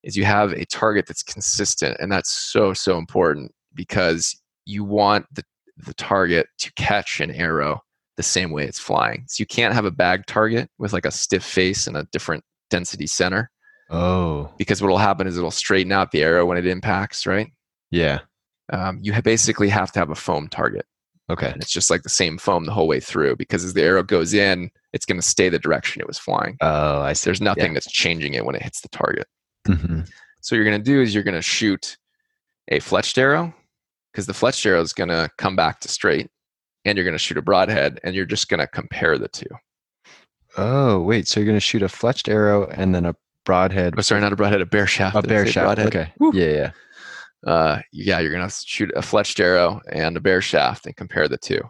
S1: is you have a target that's consistent, and that's so so important because you want the the target to catch an arrow the same way it's flying. So you can't have a bag target with like a stiff face and a different density center
S2: Oh,
S1: because what will happen is it'll straighten out the arrow when it impacts, right?
S2: yeah.
S1: Um, you basically have to have a foam target.
S2: Okay.
S1: And it's just like the same foam the whole way through because as the arrow goes in, it's going to stay the direction it was flying.
S2: Oh, I see.
S1: There's nothing that's changing it when it hits the target.
S2: Mhm.
S1: So what you're going to do is you're going to shoot a fletched arrow because the fletched arrow is going to come back to straight and you're going to shoot a broadhead and you're just going to compare the two.
S2: Oh, wait. So you're going to shoot a fletched arrow and then a broadhead.
S1: Oh, sorry, not a broadhead, a bare shaft.
S2: a
S1: bare
S2: shaft.
S1: broadhead?
S2: Okay.
S1: Woo.
S2: Yeah, yeah.
S1: Uh, yeah, you're gonna shoot a fletched arrow and a bare shaft and compare the two.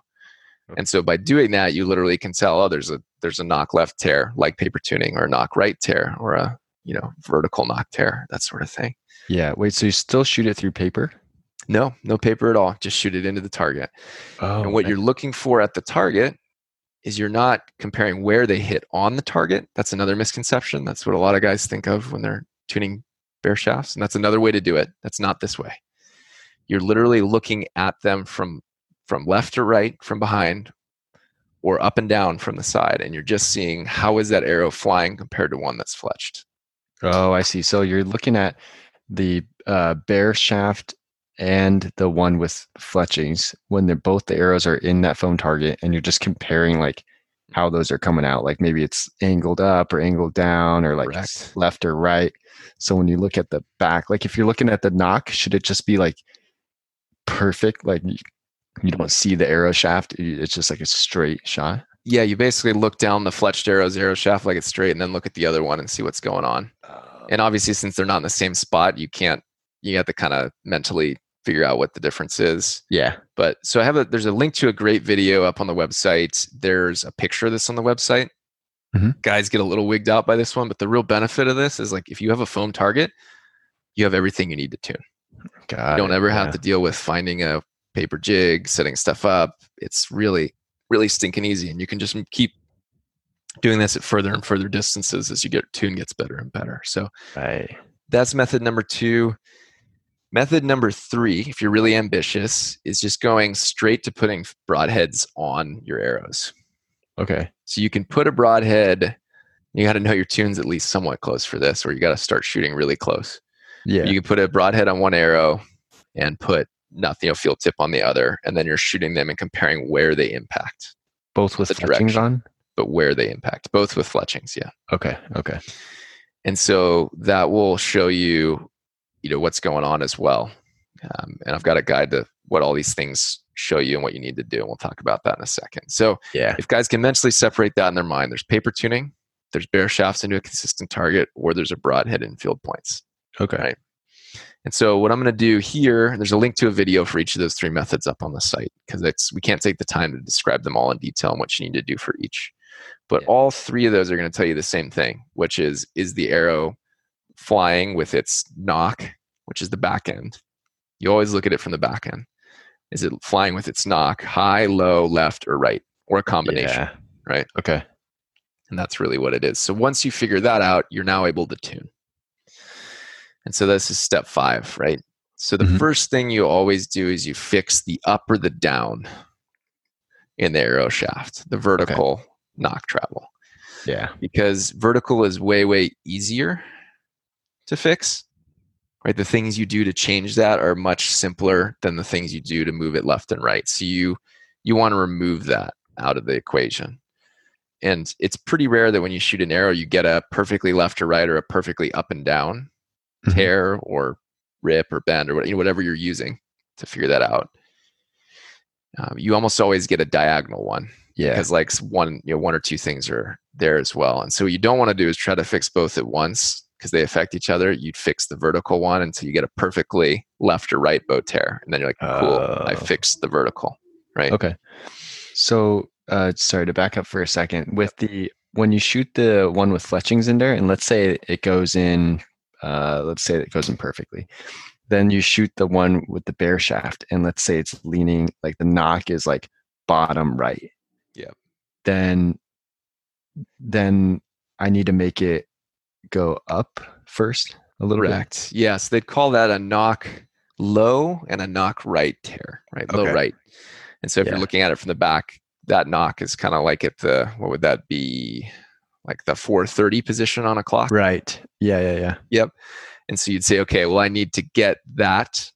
S1: And so by doing that, you literally can tell, oh, there's a there's a nock left tear like paper tuning, or a nock right tear, or a you know vertical nock tear, that sort of thing.
S2: Yeah. Wait. So you still shoot it through paper?
S1: No, no paper at all. Just shoot it into the target.
S2: Oh,
S1: and what
S2: okay.
S1: you're looking for at the target is you're not comparing where they hit on the target. That's another misconception. That's what a lot of guys think of when they're tuning bare shafts. And that's another way to do it. That's not this way. You're literally looking at them from from left to right, from behind, or up and down from the side, and you're just seeing how is that arrow flying compared to one that's fletched.
S2: Oh, I see. So you're looking at the uh, bare shaft and the one with fletchings when they're both the arrows are in that foam target, and you're just comparing like how those are coming out. Like maybe it's angled up or angled down, or like
S1: Correct.
S2: left or right. So when you look at the back, like if you're looking at the nock, should it just be like perfect? Like you, you don't see the arrow shaft; it's just like a straight shot.
S1: Yeah, you basically look down the fletched arrow's arrow shaft like it's straight, and then look at the other one and see what's going on. Oh. And obviously, since they're not in the same spot, you can't. You have to kind of mentally figure out what the difference is.
S2: yeah.
S1: But so I have a there's a link to a great video up on the website. There's a picture of this on the website.
S2: Mhm.
S1: Guys get a little wigged out by this one, but the real benefit of this is like if you have a foam target, you have everything you need to tune.
S2: Got
S1: you don't
S2: it,
S1: ever
S2: yeah.
S1: have to deal with finding a paper jig, setting stuff up. It's really, really stinking easy. And you can just keep doing this at further and further distances as you get tune gets better and better. So
S2: Right.
S1: that's method number two. Method number three, if you're really ambitious, is just going straight to putting broadheads on your arrows.
S2: Okay.
S1: So you can put a broadhead, you got to know your tunes at least somewhat close for this, or you got to start shooting really close.
S2: Yeah.
S1: You can put a broadhead on one arrow and put nothing, you know, field tip on the other, and then you're shooting them and comparing where they impact,
S2: Both with
S1: the
S2: fletchings on.
S1: but where they impact, both with fletchings, yeah.
S2: Okay. Okay.
S1: And so that will show you, you know, what's going on as well. Um, and I've got a guide to what all these things show you and what you need to do, and we'll talk about that in a second. So
S2: Yeah.
S1: if guys can mentally separate that in their mind, there's paper tuning, there's bare shafts into a consistent target, or there's a broadhead in field points.
S2: Okay.
S1: Right. And so what I'm going to do here, there's a link to a video for each of those three methods up on the site because it's we can't take the time to describe them all in detail and what you need to do for each. But
S2: Yeah.
S1: all three of those are going to tell you the same thing, which is is the arrow flying with its nock, which is the back end. You always look at it from the back end. Is it flying with its nock, high, low, left, or right, or a combination?
S2: Yeah.
S1: right?
S2: Okay.
S1: And that's really what it is. So once you figure that out, you're now able to tune. And so this is step five, right? So the
S2: Mhm.
S1: first thing you always do is you fix the up or the down in the arrow shaft, the vertical nock travel,
S2: Yeah.
S1: because vertical is way, way easier to fix. Right, the things you do to change that are much simpler than the things you do to move it left and right. So you you want to remove that out of the equation. And it's pretty rare that when you shoot an arrow, you get a perfectly left or right or a perfectly up and down
S2: Mhm.
S1: tear or rip or bend or what- you know, whatever you're using to figure that out. Um, you almost always get a diagonal one
S2: Yeah.
S1: because like one you know one or two things are there as well. And so what you don't want to do is try to fix both at once because they affect each other. You'd fix the vertical one until you get a perfectly left or right bow tear, and then you're like, cool, I
S2: Oh.
S1: fixed the vertical. Right.
S2: Okay. So, uh, sorry to back up for a second. With the when you shoot the one with fletchings in there, and let's say it goes in, uh, let's say it goes in perfectly, then you shoot the one with the bare shaft, and let's say it's leaning like the nock is like bottom right.
S1: Yeah.
S2: Then, then I need to make it go up first a little
S1: Correct. Yes, they'd call that a nock low and a nock right tear, right? Low
S2: Okay.
S1: right. And so if
S2: Yeah.
S1: you're looking at it from the back, that nock is kind of like at the what would that be? Like the 430 position on a clock.
S2: Right. Yeah. Yeah. Yeah. Yep.
S1: And so you'd say, okay, well, I need to get that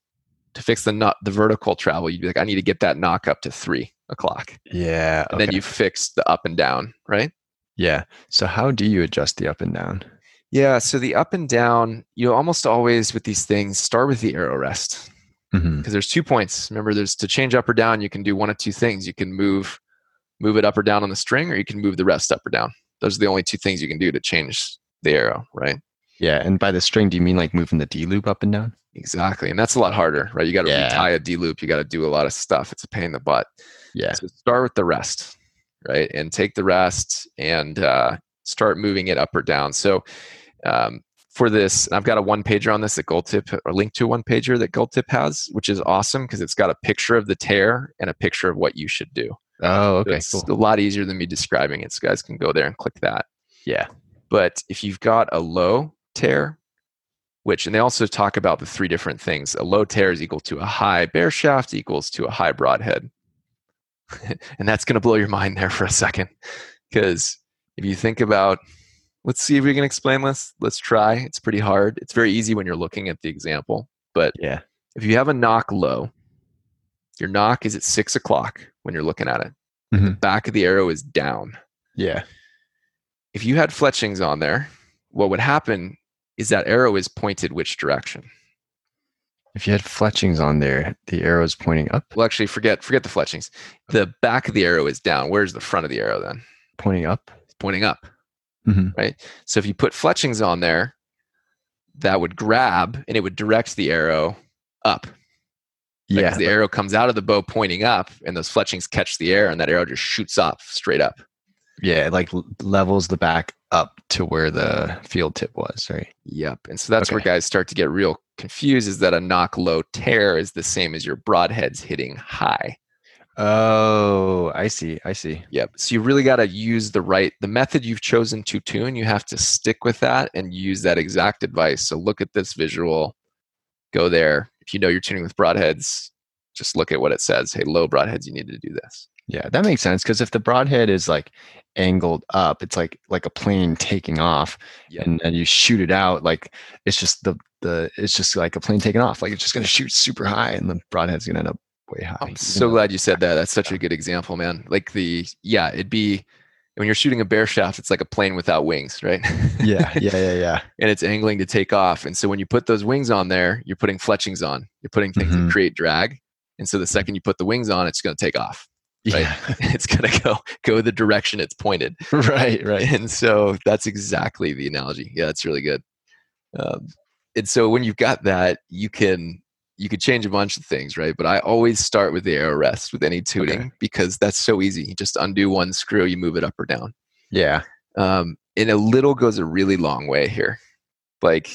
S1: to fix the nut, the vertical travel. You'd be like, I need to get that nock up to three o'clock.
S2: Yeah.
S1: And then you fix the up and down, right?
S2: Yeah. So how do you adjust the up and down?
S1: Yeah. So the up and down, you almost always with these things start with the arrow rest.
S2: Mm-hmm.
S1: because there's two points. Remember, there's to change up or down. You can do one of two things. You can move move it up or down on the string, or you can move the rest up or down. Those are the only two things you can do to change the arrow, right?
S2: Yeah, and by the string, do you mean like moving the D loop up and down?
S1: Exactly, and that's a lot harder, right? You got to
S2: Yeah.
S1: retie a D loop. You got to do a lot of stuff. It's a pain in the butt.
S2: Yeah.
S1: So start with the rest, right? And take the rest and uh, start moving it up or down. So um, for this, I've got a one pager on this that Gold Tip or link to a one pager that Gold Tip has, which is awesome because it's got a picture of the tear and a picture of what you should do.
S2: Oh,
S1: So
S2: okay.
S1: it's
S2: Cool.
S1: a lot easier than me describing it. So guys can go there and click that.
S2: Yeah.
S1: But if you've got a low tear, which, and they also talk about the three different things. A low tear is equal to a high bare shaft equals to a high broadhead. *laughs* and that's going to blow your mind there for a second. Because if you think about, let's see if we can explain this. Let's try. It's pretty hard. It's very easy when you're looking at the example. But
S2: Yeah.
S1: if you have a nock low, your nock is at six o'clock when you're looking at it. The
S2: Mhm.
S1: back of the arrow is down
S2: Yeah.
S1: if you had fletchings on there, what would happen is that arrow is pointed which direction?
S2: If you had fletchings on there, the arrow is pointing up,
S1: Well, actually, forget forget the fletchings. The back of the arrow is down. Where's the front of the arrow then?
S2: pointing up.
S1: It's pointing up.
S2: Mhm.
S1: So if you put fletchings on there, that would grab and it would direct the arrow up. 'cause
S2: Yeah.
S1: the arrow comes out of the bow pointing up, and those fletchings catch the air, and that arrow just shoots off straight up.
S2: Yeah. It like levels the back up to where the field tip was, right?
S1: Yep. And so that's where guys start to get real confused is that a nock low tear is the same as your broadheads hitting high.
S2: Oh, I see. I see.
S1: Yep. So you really got to use the right the method you've chosen to tune. You have to stick with that and use that exact advice. So look at this visual, go there. If you know you're tuning with broadheads, just look at what it says. Hey, low broadheads, you need to do this.
S2: Yeah, that makes sense because if the broadhead is like angled up, it's like like a plane taking off,
S1: Yeah.
S2: and and you shoot it out like it's just the the it's just like a plane taking off, like it's just gonna shoot super high, and the broadhead's gonna end up way high.
S1: I'm so glad you said that. That's such a good example, man. Like the yeah, it'd be when you're shooting a bare shaft, it's like a plane without wings, right?
S2: yeah, yeah, yeah, yeah. *laughs*
S1: and it's angling to take off. And so when you put those wings on there, you're putting fletchings on. You're putting things that
S2: Mhm.
S1: create drag. And so the second you put the wings on, it's going to take off. Right.
S2: Yeah. *laughs*
S1: it's going to go go the direction it's pointed. *laughs*
S2: right, right.
S1: And so that's exactly the analogy. Yeah, that's really good. Um, and so when you've got that, you can you could change a bunch of things, right? But I always start with the arrow rest with any tuning
S2: Okay.
S1: because that's so easy. You just undo one screw, you move it up or down.
S2: Yeah,
S1: Um, and a little goes a really long way here. Like,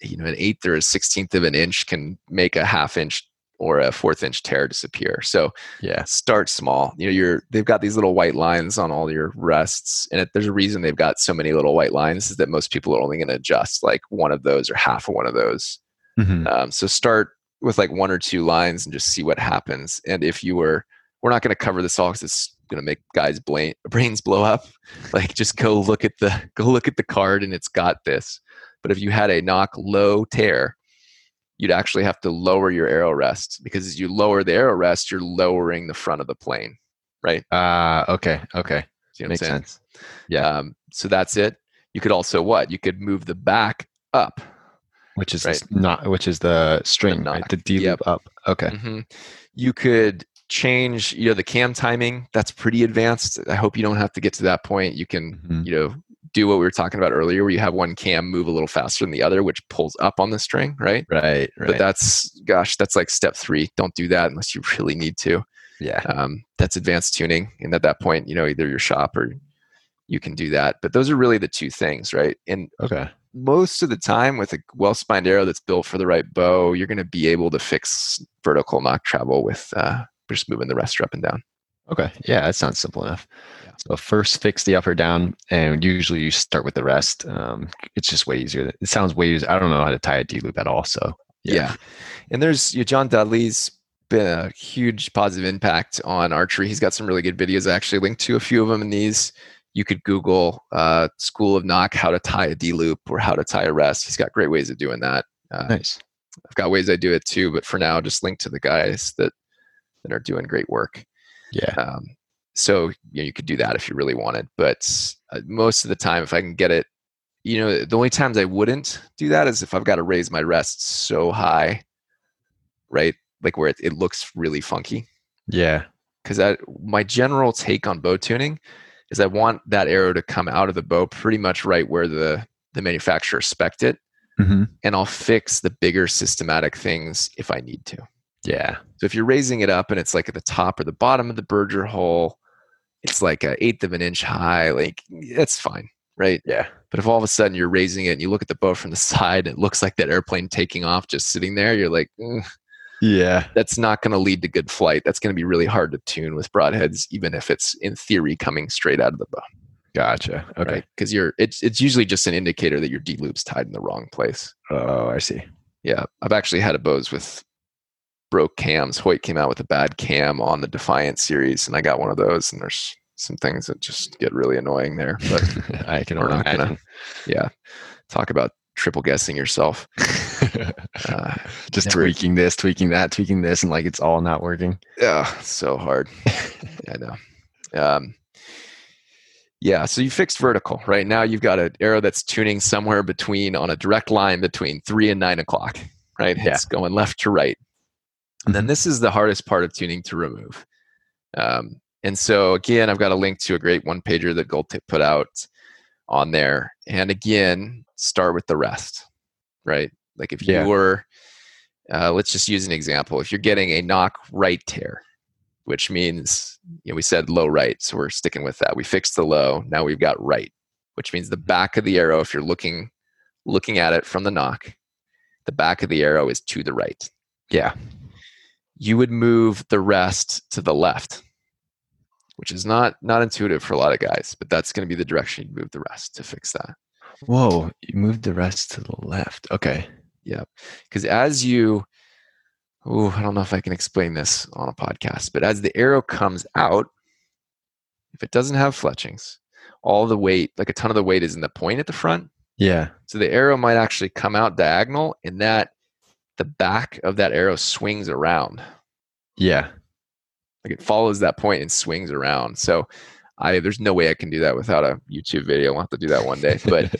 S1: you know, an eighth or a sixteenth of an inch can make a half inch or a fourth inch tear disappear. So
S2: yeah,
S1: start small. You know, you're they've got these little white lines on all your rests, and it, there's a reason they've got so many little white lines is that most people are only going to adjust like one of those or half of one of those.
S2: Mhm.
S1: Um, so start with like one or two lines and just see what happens. And if you were, we're not going to cover this all because it's going to make guys' brain, brains blow up. *laughs* Like just go look at the go look at the card and it's got this. But if you had a nock low tear, you'd actually have to lower your arrow rest because as you lower the arrow rest, you're lowering the front of the plane. Right?
S2: Uh, okay, okay,
S1: See what
S2: makes
S1: I'm
S2: sense. Yeah.
S1: Um, so that's it. You could also what? You could move the back up.
S2: Which is
S1: right.
S2: not which is the string, right?
S1: nock.
S2: The D
S1: Yep.
S2: loop up. Okay.
S1: hmm You could change, you know, the cam timing. That's pretty advanced. I hope you don't have to get to that point. You can,
S2: Mhm.
S1: you know, do what we were talking about earlier, where you have one cam move a little faster than the other, which pulls up on the string, right?
S2: Right, right.
S1: But that's, gosh, that's like step three. Don't do that unless you *laughs* really need to.
S2: yeah.
S1: Um, that's advanced tuning, and at that point, you know, either your shop or you can do that. But those are really the two things, right? And
S2: Okay.
S1: Most of the time with a well-spined arrow that's built for the right bow, you're going to be able to fix vertical nock travel with uh, just moving the rest up and down.
S2: Okay. Yeah, that sounds simple enough.
S1: Yeah.
S2: So first fix the up or down, and usually you start with the rest. Um, it's just way easier. It sounds way easier. I don't know how to tie a D loop at all. So
S1: Yeah. And there's you know, John Dudley's been a huge positive impact on archery. He's got some really good videos. I actually linked to a few of them in these. You could Google uh, School of Knock how to tie a D loop or how to tie a rest. He's got great ways of doing that. Uh,
S2: nice.
S1: I've got ways I do it too, but for now, just link to the guys that that are doing great work.
S2: Yeah.
S1: Um, so you, know, you could do that if you really wanted, but uh, most of the time, if I can get it, you know, the only times I wouldn't do that is if I've got to raise my rest so high, right? Like where it, it looks really funky.
S2: Yeah.
S1: Because my general take on bow tuning is I want that arrow to come out of the bow pretty much right where the the manufacturer spec'd it,
S2: hmm
S1: and I'll fix the bigger systematic things if I need to.
S2: Yeah.
S1: So if you're raising it up and it's like at the top or the bottom of the Berger hole, it's like an eighth of an inch high, like that's fine, right?
S2: Yeah.
S1: But if all of a sudden you're raising it and you look at the bow from the *laughs* side, it looks like that airplane taking off just sitting there. You're like, mm,
S2: Yeah.
S1: that's not going to lead to good flight. That's going to be really hard to tune with broadheads, even if it's in theory coming straight out of the bow.
S2: Gotcha. Okay.
S1: Right? Because you're it's it's usually just an indicator that your D loop's tied in the wrong place.
S2: Oh, I see.
S1: Yeah, I've actually had a bows with broke cams. Hoyt came out with a bad cam on the Defiant series, and I got one of those. And there's some things that just get really annoying there. But *laughs*
S2: I can
S1: not gonna- yeah, talk about triple guessing yourself. *laughs* Uh,
S2: Just
S1: never-
S2: tweaking this, tweaking that, tweaking this, and like it's all not working.
S1: Yeah, so hard. *laughs* I know. Um, yeah, so you fixed vertical. Right now, you've got an arrow that's tuning somewhere between on a direct line between three and nine o'clock. Right,
S2: Yeah.
S1: it's going left to right. And then this is the hardest part of tuning to remove. Um, and so again, I've got a link to a great one pager that Gold Tip put out on there. And again, start with the rest. Right, like if
S2: Yeah.
S1: you were, uh, let's just use an example. If you're getting a nock right tear, which means you know, we said low right, so we're sticking with that. We fixed the low. Now we've got right, which means the back of the arrow. If you're looking looking at it from the nock, the back of the arrow is to the right.
S2: Yeah.
S1: You would move the rest to the left, which is not not intuitive for a lot of guys, but that's going to be the direction you move the rest to fix that.
S2: Whoa, you moved the rest to the left. Okay. Yeah.
S1: Because as you, oh, I don't know if I can explain this on a podcast, but as the arrow comes out, if it doesn't have fletchings, all the weight, like a ton of the weight, is in the point at the front.
S2: Yeah.
S1: So the arrow might actually come out diagonal, and that the back of that arrow swings around.
S2: Yeah.
S1: Like it follows that point and swings around. So I there's no way I can do that without a YouTube video. I'll have to do that one day. But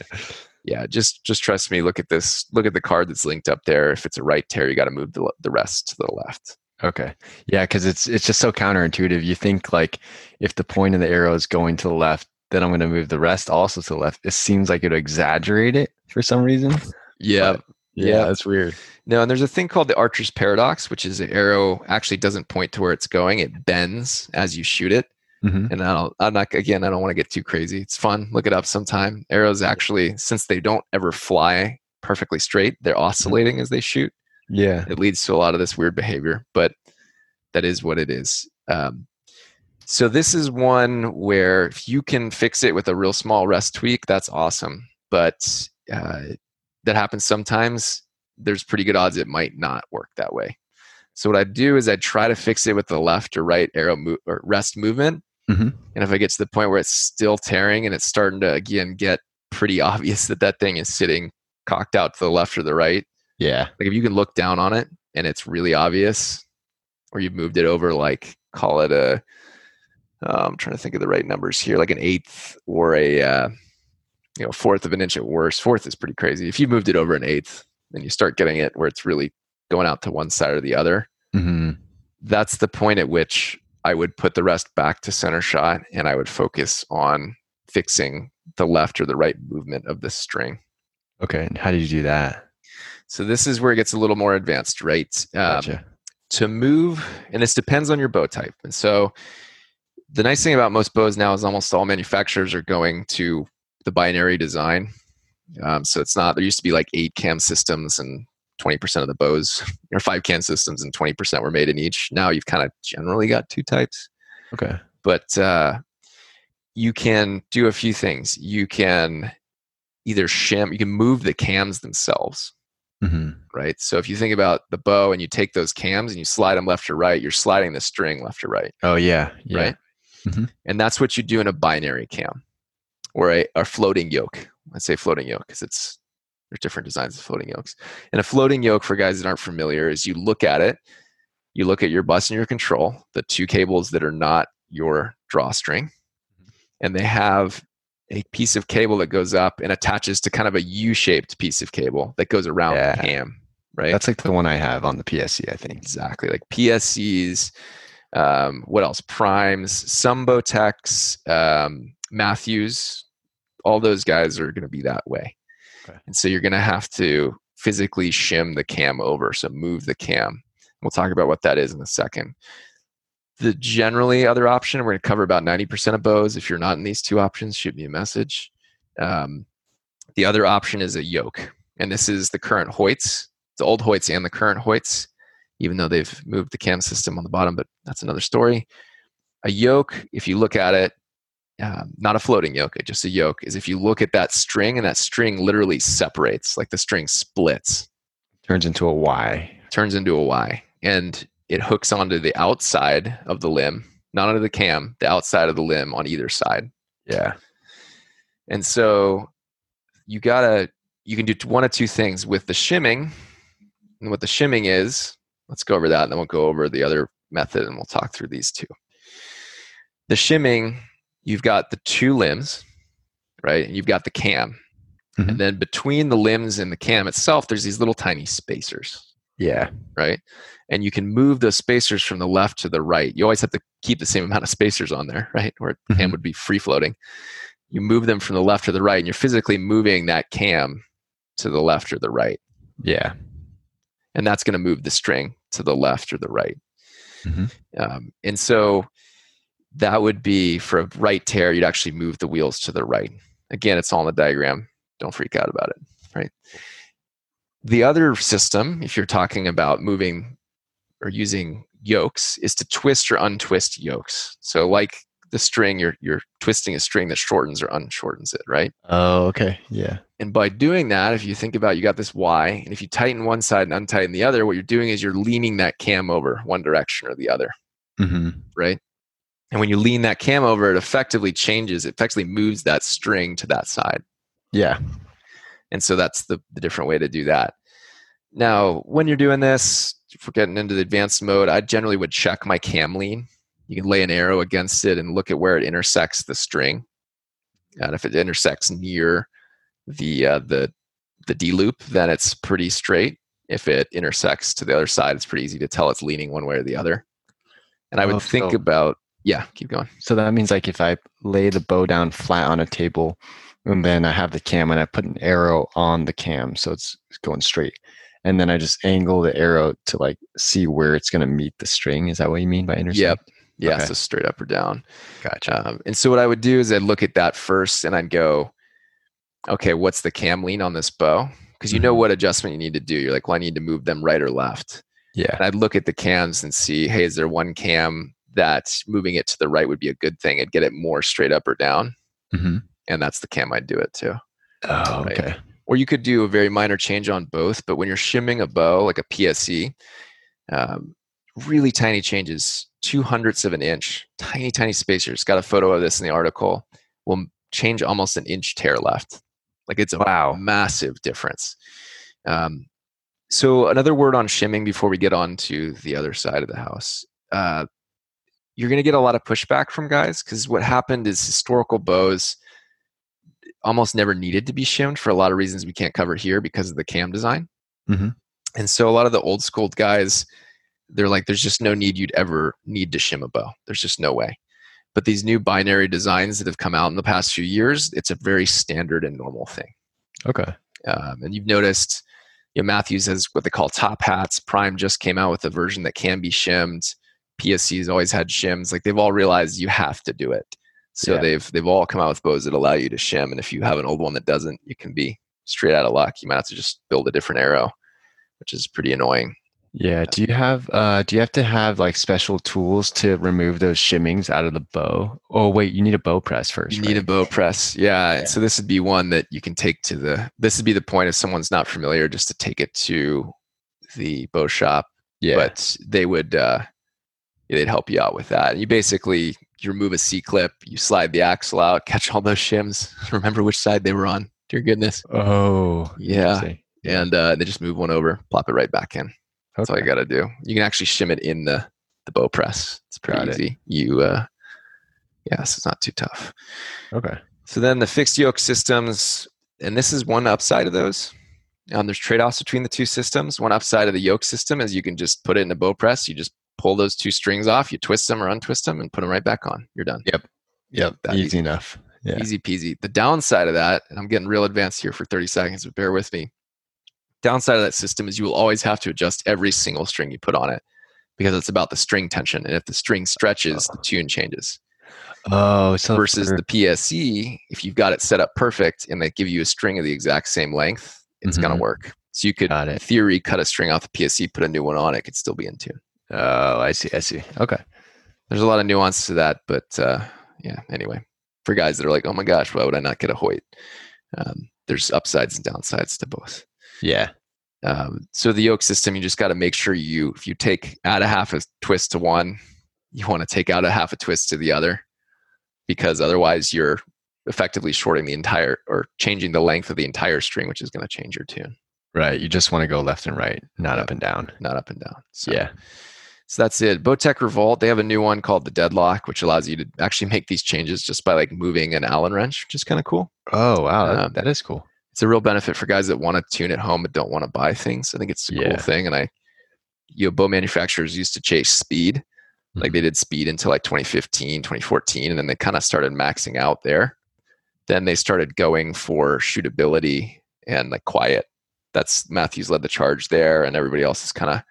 S1: *laughs* yeah, just just trust me. Look at this. Look at the card that's linked up there. If it's a right tear, you got to move the the rest to the left.
S2: Okay. Yeah, because it's it's just so counterintuitive. You think like if the point of the arrow is going to the left, then I'm going to move the rest also to the left. It seems like it exaggerate it for some reason.
S1: Yeah.
S2: But-
S1: Yeah.
S2: Yeah, that's weird.
S1: No, and there's a thing called the archer's paradox, which is the arrow actually doesn't point to where it's going. It bends as you shoot it.
S2: hmm
S1: And I don't, I'm not, again, I don't want to get too crazy. It's fun. Look it up sometime. Arrows actually, since they don't ever fly perfectly straight, they're oscillating as they shoot.
S2: Yeah.
S1: It leads to a lot of this weird behavior, but that is what it is. Um, so this is one where if you can fix it with a real small rest tweak, that's awesome. But uh, that happens sometimes. There's pretty good odds it might not work that way. So what I do is I try to fix it with the left or right arrow mo- or rest movement.
S2: Mhm.
S1: And if I get to the point where it's still tearing and it's starting to again get pretty *laughs* obvious that that thing is sitting cocked out to the left or the right,
S2: Yeah.
S1: like if you can look down on it and it's really obvious or you've moved it over like call it a uh, i'm trying to think of the right numbers here like an eighth or a uh, you know fourth of an inch at worst fourth is pretty crazy if you moved it over an eighth and you start getting it where it's really going out to one side or the other
S2: hmm
S1: that's the point at which i would put the rest back to center shot and i would focus on fixing the left or the right movement of the string
S2: Okay. And how did you do that?
S1: so this is where it gets a little more advanced right um,
S2: Gotcha.
S1: to move and this depends on your bow type and so the nice thing about most bows now is almost all manufacturers are going to the binary design um, so it's not there used to be like eight cam systems and 20% of the bows *laughs* or five cam systems and 20% were made in each now you've kind of generally got two types
S2: okay.
S1: but uh, you can do a few things you can either shim you can move the cams themselves
S2: hmm
S1: right? So if you think about the bow and you take those cams and you slide them left or right, you're sliding the string left or right,
S2: Oh yeah. Yeah.
S1: right?
S2: Mhm.
S1: And that's what you do in a binary cam or a, a floating yoke. I say floating yoke because it's there's different designs of floating yokes. And a floating yoke for guys that aren't familiar is you look at it, you look at your bus and your control, the two cables that are not your drawstring, and they have a piece of cable that goes up and attaches to kind of a U-shaped piece of cable that goes around
S2: Yeah.
S1: the cam, right?
S2: That's like the one I have on the PSE, I think.
S1: Exactly. Like PSEs, um, what else? Primes, some Bowtechs, um, Mathews, all those guys are going to be that way.
S2: Okay.
S1: And so you're going to have to physically shim the cam over, so move the cam. We'll talk about what that is in a second. The generally other option, we're going to cover about 90% of bows. If you're not in these two options, shoot me a message. Um, The other option is a yoke, and this is the current Hoyts, the old Hoyts and the current Hoyts, even though they've moved the cam system on the bottom, but that's another story. A yoke, if you look at it, um, not a floating yoke, just a yoke, is if you look at that string and that string literally separates, like the string splits.
S2: Turns into a Y.
S1: Turns into a Y. And it hooks onto the outside of the limb, not onto the cam, the outside of the limb on either side.
S2: Yeah.
S1: And so you gotta, you can do one of two things with the shimming. And what the shimming is, let's go over that and then we'll go over the other method and we'll talk through these two. The shimming, you've got the two limbs, right? And you've got the cam.
S2: Mhm.
S1: And then between the limbs and the cam itself, there's these little tiny spacers,
S2: Yeah.
S1: right? And you can move those spacers from the left to the right. You always have to keep the same amount of spacers on there, *laughs* right? Or the cam
S2: Mhm.
S1: would be free floating. You move them from the left to the right, and you're physically moving that cam to the left or the right.
S2: Yeah.
S1: And that's going to move the string to the left or the right.
S2: Mhm.
S1: Um, and so that would be for a right tear, you'd actually move the wheels to the right. Again, it's all in the diagram. Don't freak out about it, right? The other system, if you're talking about moving or using yokes, is to twist or untwist yokes. So, like the string, you're you're twisting a string that shortens or unshortens it, right?
S2: Oh, okay. Yeah.
S1: And by doing that, if you think about you got this Y, and if you tighten one side and untighten the other, what you're doing is you're leaning that cam over one direction or the other,
S2: hmm
S1: right? And when you lean that cam over, it effectively changes, it effectively moves that string to that side.
S2: Yeah.
S1: And so that's the, the different way to do that. Now, when you're doing this, if we're getting into the advanced mode, I generally would check my cam lean. You can lay an arrow against it and look at where it intersects the string. And if it intersects near the uh, the the D loop, then it's pretty straight. If it intersects to the other side, it's pretty easy to tell it's leaning one way or the other. And I would
S2: Oh,
S1: think
S2: so-
S1: about yeah, keep going.
S2: So that means like if I lay the bow down flat on a table and then I have the cam and I put an arrow on the cam so it's going straight. And then I just angle the arrow to like see where it's going to meet the string. Is that what you mean by intersect?
S1: Yep. Yeah,
S2: Okay.
S1: so straight up or down.
S2: Gotcha.
S1: Um, and so what I would do is I'd look at that first and I'd go, okay, what's the cam lean on this bow? Because you know
S2: Mhm.
S1: what adjustment you need to do. You're like, well, I need to move them right or left.
S2: yeah.
S1: And I'd look at the cams and see, hey, is there one cam that moving it to the right would be a good thing? I'd get it more straight up or down.
S2: hmm
S1: And that's the cam I'd do it to.
S2: Oh,
S1: Right.
S2: okay.
S1: Or you could do a very minor change on both, but when you're shimming a bow, like a PSE, um, really tiny changes, two hundredths of an inch, tiny, tiny spacers. Got a photo of this in the article. Will change almost an inch tear left. Like it's a
S2: Wow.
S1: massive difference. Um, so another word on shimming before we get on to the other side of the house. Uh, you're going to get a lot of pushback from guys because what happened is historical bows almost never needed to be shimmed for a lot of reasons we can't cover here because of the cam design.
S2: Mhm.
S1: And so a lot of the old school guys, they're like, there's just no need you'd ever need to shim a bow. There's just no way. But these new binary designs that have come out in the past few years, it's a very standard and normal thing.
S2: Okay.
S1: Um, and you've noticed, you know, Mathews has what they call top hats. Prime just came out with a version that can be shimmed. PSE's always had shims. Like they've all realized you have to do it. So
S2: Yeah.
S1: they've they've all come out with bows that allow you to shim. And if you have an old one that doesn't, you can be straight out of luck. You might have to just build a different arrow, which is pretty annoying.
S2: Yeah. Do you have uh do you have to have like special tools to remove those shimmings out of the bow? Oh wait, you need a bow press first.
S1: You need a bow press. Yeah.
S2: Yeah.
S1: So this would be one that you can take to the this would be the point if someone's not familiar, just to take it to the bow shop
S2: yeah.
S1: but they would uh, they'd help you out with that. And You basically you remove a C clip, you slide the axle out, catch all those shims, *laughs* remember which side they were on. Dear goodness,
S2: oh
S1: yeah, and uh, they just move one over, plop it right back in. That's all you got to do. You can actually shim it in the the bow press. It's pretty
S2: Got it.
S1: easy. You uh, yeah, so it's not too tough.
S2: Okay.
S1: So then the fixed yoke systems, and this is one upside of those. Um, there's trade-offs between the two systems. One upside of the yoke system is you can just put it in a bow press. You just pull those two strings off, you twist them or untwist them, and put them right back on. You're done.
S2: Yep.
S1: That
S2: Easy
S1: easy.
S2: enough. Yeah.
S1: Easy peasy. The downside of that, and I'm getting real advanced here for 30 seconds, but bear with me. Downside of that system is you will always have to adjust every single string you put on it because it's about the string tension. And if the string stretches, the tune changes.
S2: Oh, so
S1: versus the PSE, if you've got it set up perfect and they give you a string of the exact same length, it's going
S2: Mhm.
S1: to work. So you could, in theory, cut a string off the PSE, put a new one on, it could still be in tune.
S2: Oh, I see. I see. Okay.
S1: There's a lot of nuance to that, but uh, yeah, anyway, for guys that are like, oh my gosh, why would I not get a Hoyt? Um, there's upsides and downsides to both.
S2: Yeah.
S1: Um, so the yoke system, you just got to make sure you, if you take add a half a twist to one, you want to take out a half a twist to the other, because otherwise you're effectively shorting the entire or changing the length of the entire string, which is going to change your tune,
S2: Right. You just want to go left and right, not
S1: Yeah.
S2: up and down.
S1: not up and down. So,
S2: Yeah.
S1: So that's it. Bowtech Revolt, they have a new one called the Deadlock, which allows you to actually make these changes just by like moving an Allen wrench, which is kind of cool.
S2: Oh, wow. that-
S1: Um,
S2: that is cool.
S1: it's a real benefit for guys that want to tune at home but don't want to buy things. I think it's a
S2: Yeah.
S1: cool thing. And I, you know, bow manufacturers used to chase speed. Like
S2: Mhm.
S1: they did speed until like 2015, 2014, and then they kind of started maxing out there. Then they started going for shootability and like quiet. That's Mathews led the charge there, and everybody else is kind of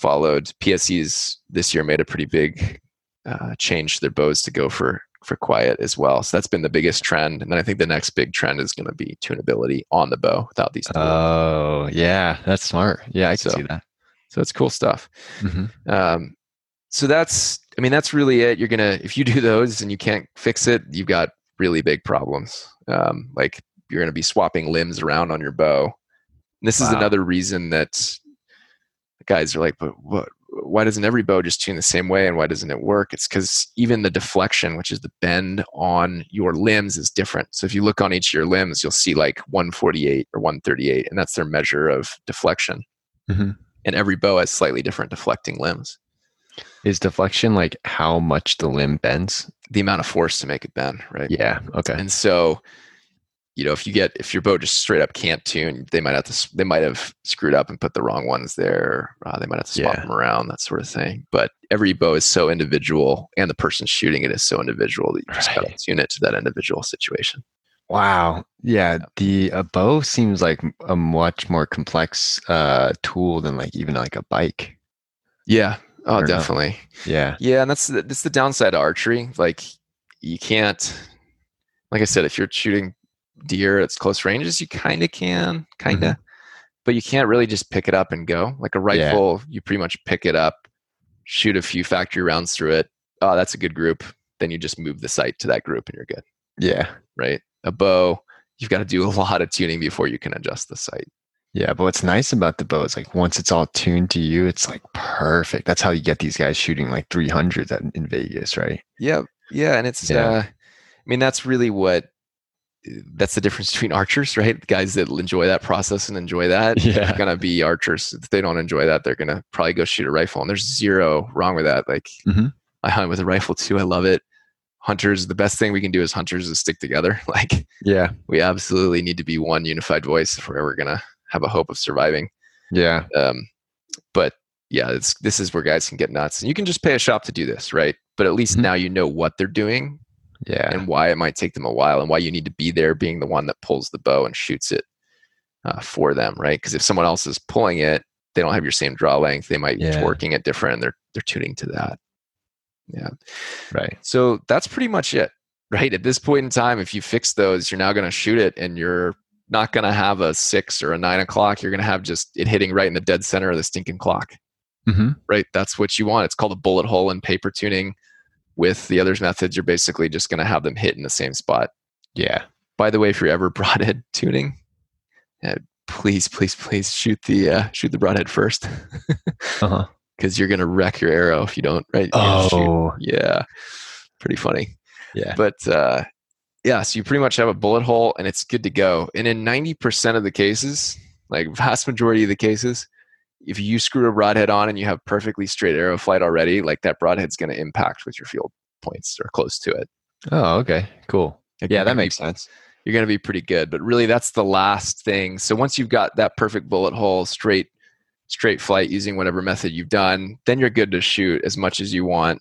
S1: followed. PSEs this year made a pretty big uh, change to their bows to go for for quiet as well. So that's been the biggest trend. And then I think the next big trend is going to be tunability on the bow without these tools.
S2: Oh, yeah. That's smart. Yeah, I can
S1: So-
S2: see that.
S1: so it's cool stuff.
S2: hmm
S1: Um, so that's, I mean, that's really it. You're gonna, if you do those and you can't fix it, you've got really big problems. Um, like you're gonna be swapping limbs around on your bow. And this is another reason that guys are like, but what? Why doesn't every bow just tune the same way, and why doesn't it work? It's because even the deflection, which is the bend on your limbs, is different. So if you look on each of your limbs, you'll see like 148 or 138, and that's their measure of deflection.
S2: Mhm.
S1: And every bow has slightly different deflecting limbs.
S2: Is deflection like how much the limb bends?
S1: the amount of force to make it bend, right?
S2: Yeah. Okay.
S1: And so, you know, if you get if your bow just straight up can't tune, they might have to they might have screwed up and put the wrong ones there. Uh, they might have to swap
S2: Yeah.
S1: them around, that sort of thing. But every bow is so individual, and the person shooting it is so individual that you just got to
S2: Right.
S1: tune it to that individual situation.
S2: Wow. Yeah. The a bow seems like a much more complex uh, tool than like even like a bike.
S1: Yeah. Oh, definitely.
S2: Yeah.
S1: Yeah, and that's the, that's the downside of archery. Like you can't, like I said, if you're shooting deer at close ranges, you kind of can, kind of, but you can't really just pick it up and go. Like a
S2: Mm-hmm. Yeah.
S1: rifle, you pretty much pick it up, shoot a few factory rounds through it. Oh, that's a good group. Then you just move the sight to that group and you're good,
S2: Yeah.
S1: right? A bow, you've got to do a *laughs* lot of tuning before you can adjust the sight.
S2: Yeah. But what's nice about the bow is like once it's all tuned to you, it's like perfect. That's how you get these guys shooting like 300s in Vegas, right?
S1: Yeah, yeah, and it's
S2: Yeah.
S1: uh I mean that's really what that's the difference between archers, right? Guys that enjoy that process and enjoy that
S2: Yeah.
S1: are gonna be archers. If they don't enjoy that, they're gonna probably go shoot a rifle. And there's zero wrong with that. Like
S2: Mhm.
S1: I hunt with a rifle too. I love it. Hunters, the best thing we can do as hunters is stick together. *laughs* Like
S2: Yeah.
S1: we absolutely need to be one unified voice if we're ever gonna have a hope of surviving.
S2: Yeah.
S1: Um, but yeah, it's this is where guys can get nuts. And you can just pay a shop to do this, right? But at least
S2: Mhm.
S1: now you know what they're doing
S2: Yeah.
S1: and why it might take them a while and why you need to be there being the one that pulls the bow and shoots it uh, for them right because if someone else is pulling it they don't have your same draw length they might
S2: Yeah.
S1: be working it different and they're they're tuning to that yeah
S2: Right.
S1: so that's pretty much it *laughs* right at this point in time if you fix those you're now going to shoot it and you're not going to have a six or a nine o'clock you're going to have just it hitting right in the dead center of the stinking clock
S2: hmm
S1: right? That's what you want. It's called a bullet hole in paper tuning. With the others methods, you're basically just going to have them hit in the same spot.
S2: Yeah.
S1: By the way, if you're ever broadhead tuning, uh, please, please, please shoot the uh, shoot the broadhead first, *laughs*
S2: Uh-huh.
S1: because you're going to wreck your arrow if you don't. Right?
S2: Oh.
S1: yeah, pretty funny.
S2: Yeah.
S1: But uh, yeah, so you pretty much have a bullet hole, and it's good to go. And in 90% of the cases, like vast majority of the cases, if you screw a broadhead on and you have perfectly straight arrow flight already, like that broadhead's going to impact with your field points or close to it.
S2: Oh, okay. Cool. Yeah, that makes sense.
S1: You're going to be pretty good, but really, that's the last thing. So once you've got that perfect bullet hole, straight, straight flight using whatever method you've done, then you're good to shoot as much as you want.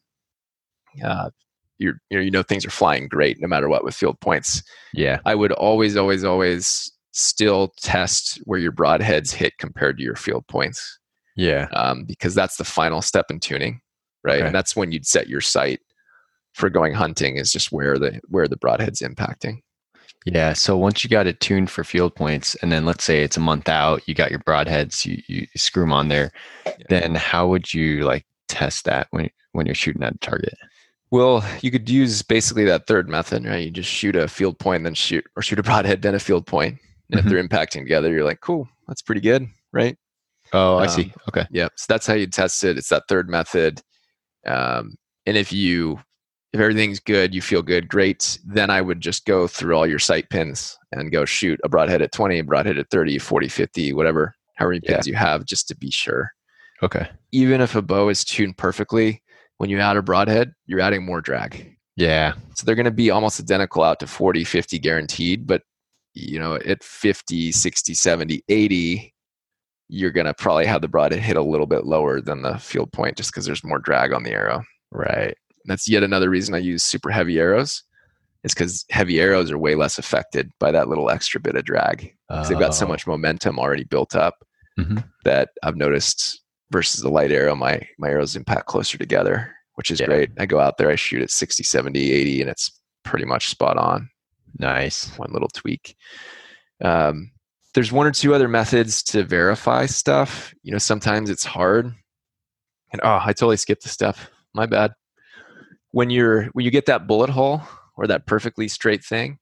S1: Uh, you're, you know, you know things are flying great no matter what with field points.
S2: Yeah.
S1: I would always, always, always still test where your broadheads hit compared to your field points
S2: Yeah.
S1: um, because that's the final step in tuning, right?
S2: Okay.
S1: And that's when you'd set your sight for going hunting is just where the where the broadhead's impacting.
S2: Yeah. So once you got it tuned for field points, and then let's say it's a month out, you got your broadheads, you, you screw them on there. Yeah. Then how would you like test that when when you're shooting at a target?
S1: Well, you could use basically that third method, right? You just shoot a field point, then shoot or shoot a broadhead, then a field point. And mm-hmm. if they're impacting together, you're like, cool, that's pretty good, right?
S2: Oh, I um, see. Okay.
S1: Yeah. So that's how you test it. It's that third method. Um, and if you if everything's good, you feel good, great. Then I would just go through all your sight pins and go shoot a broadhead at 20, a broadhead at 30, 40, 50, whatever, however many pins yeah. you have, just to be sure.
S2: Okay.
S1: Even if a bow is tuned perfectly, when you add a broadhead, you're adding more drag.
S2: Yeah.
S1: So they're going to be almost identical out to 40, 50 guaranteed, but you know, at 50, 60, 70, 80, you're going to probably have the broadhead hit a little bit lower than the field point just because there's more drag on the arrow.
S2: Right.
S1: That's yet another reason I use super heavy arrows. Is because heavy arrows are way less affected by that little extra bit of drag. Because they've got so oh. much momentum already built up mm-hmm. that I've noticed versus the light arrow, my my arrows impact closer together, which is yeah. great. I go out there, I shoot at 60, 70, 80, and it's pretty much spot on.
S2: Nice.
S1: One little tweak. Um, there's one or two other methods to verify stuff. You know, sometimes it's hard. And oh, I totally skipped the step. My bad when you're when you get that bullet hole or that perfectly straight thing,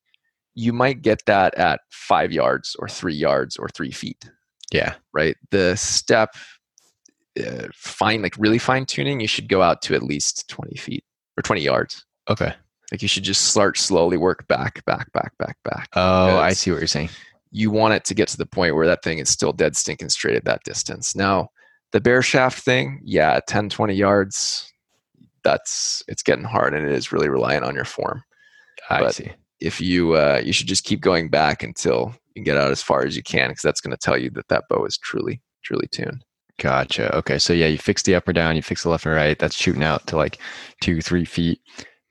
S1: you might get that at five yards or three yards or three feet.
S2: Yeah.
S1: Right. The step uh, fine, like really fine tuning, you should go out to at least 20 feet or 20 yards.
S2: Okay.
S1: Like you should just start slowly work back, back, back, back, back.
S2: Oh, I see what you're saying.
S1: You want it to get to the point where that thing is still dead stinking straight at that distance. Now, the bare shaft thing, yeah, 10, 20 yards, that's it's getting hard and it is really reliant on your form.
S2: I but see.
S1: If you uh, you should just keep going back until you get out as far as you can because that's going to tell you that that bow is truly truly tuned.
S2: Gotcha. Okay, so yeah, you fix the up or down, you fix the left or right. That's shooting out to like two, three feet.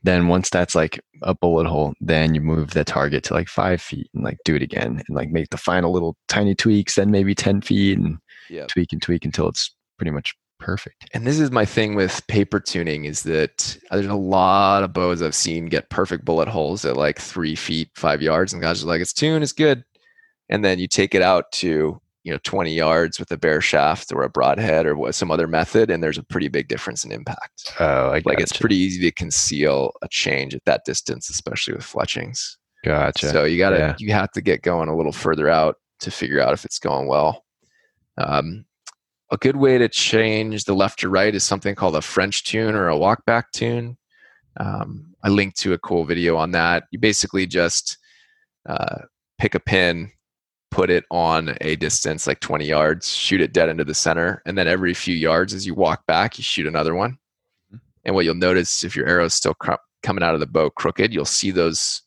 S2: Then once that's like a bullet hole, then you move the target to like five feet and like do it again and like make the final little tiny tweaks. Then maybe ten feet and yep. tweak and tweak until it's pretty much perfect.
S1: And this is my thing with paper tuning is that there's a lot of bows I've seen get perfect bullet holes at like three feet, five yards, and guys are like, it's tuned, it's good. And then you take it out to you know 20 yards with a bare shaft or a broadhead or what some other method, and there's a pretty big difference in impact.
S2: Oh, I
S1: like it's pretty easy to conceal a change at that distance, especially with fletchings.
S2: Gotcha.
S1: So you gotta yeah. you have to get going a little further out to figure out if it's going well. Um, a good way to change the left to right is something called a French tune or a walk back tune. Um, I linked to a cool video on that. You basically just uh, pick a pin, put it on a distance like 20 yards, shoot it dead into the center, and then every few yards as you walk back, you shoot another one. Mm-hmm. And what you'll notice if your arrow is still cr- coming out of the bow crooked, you'll see those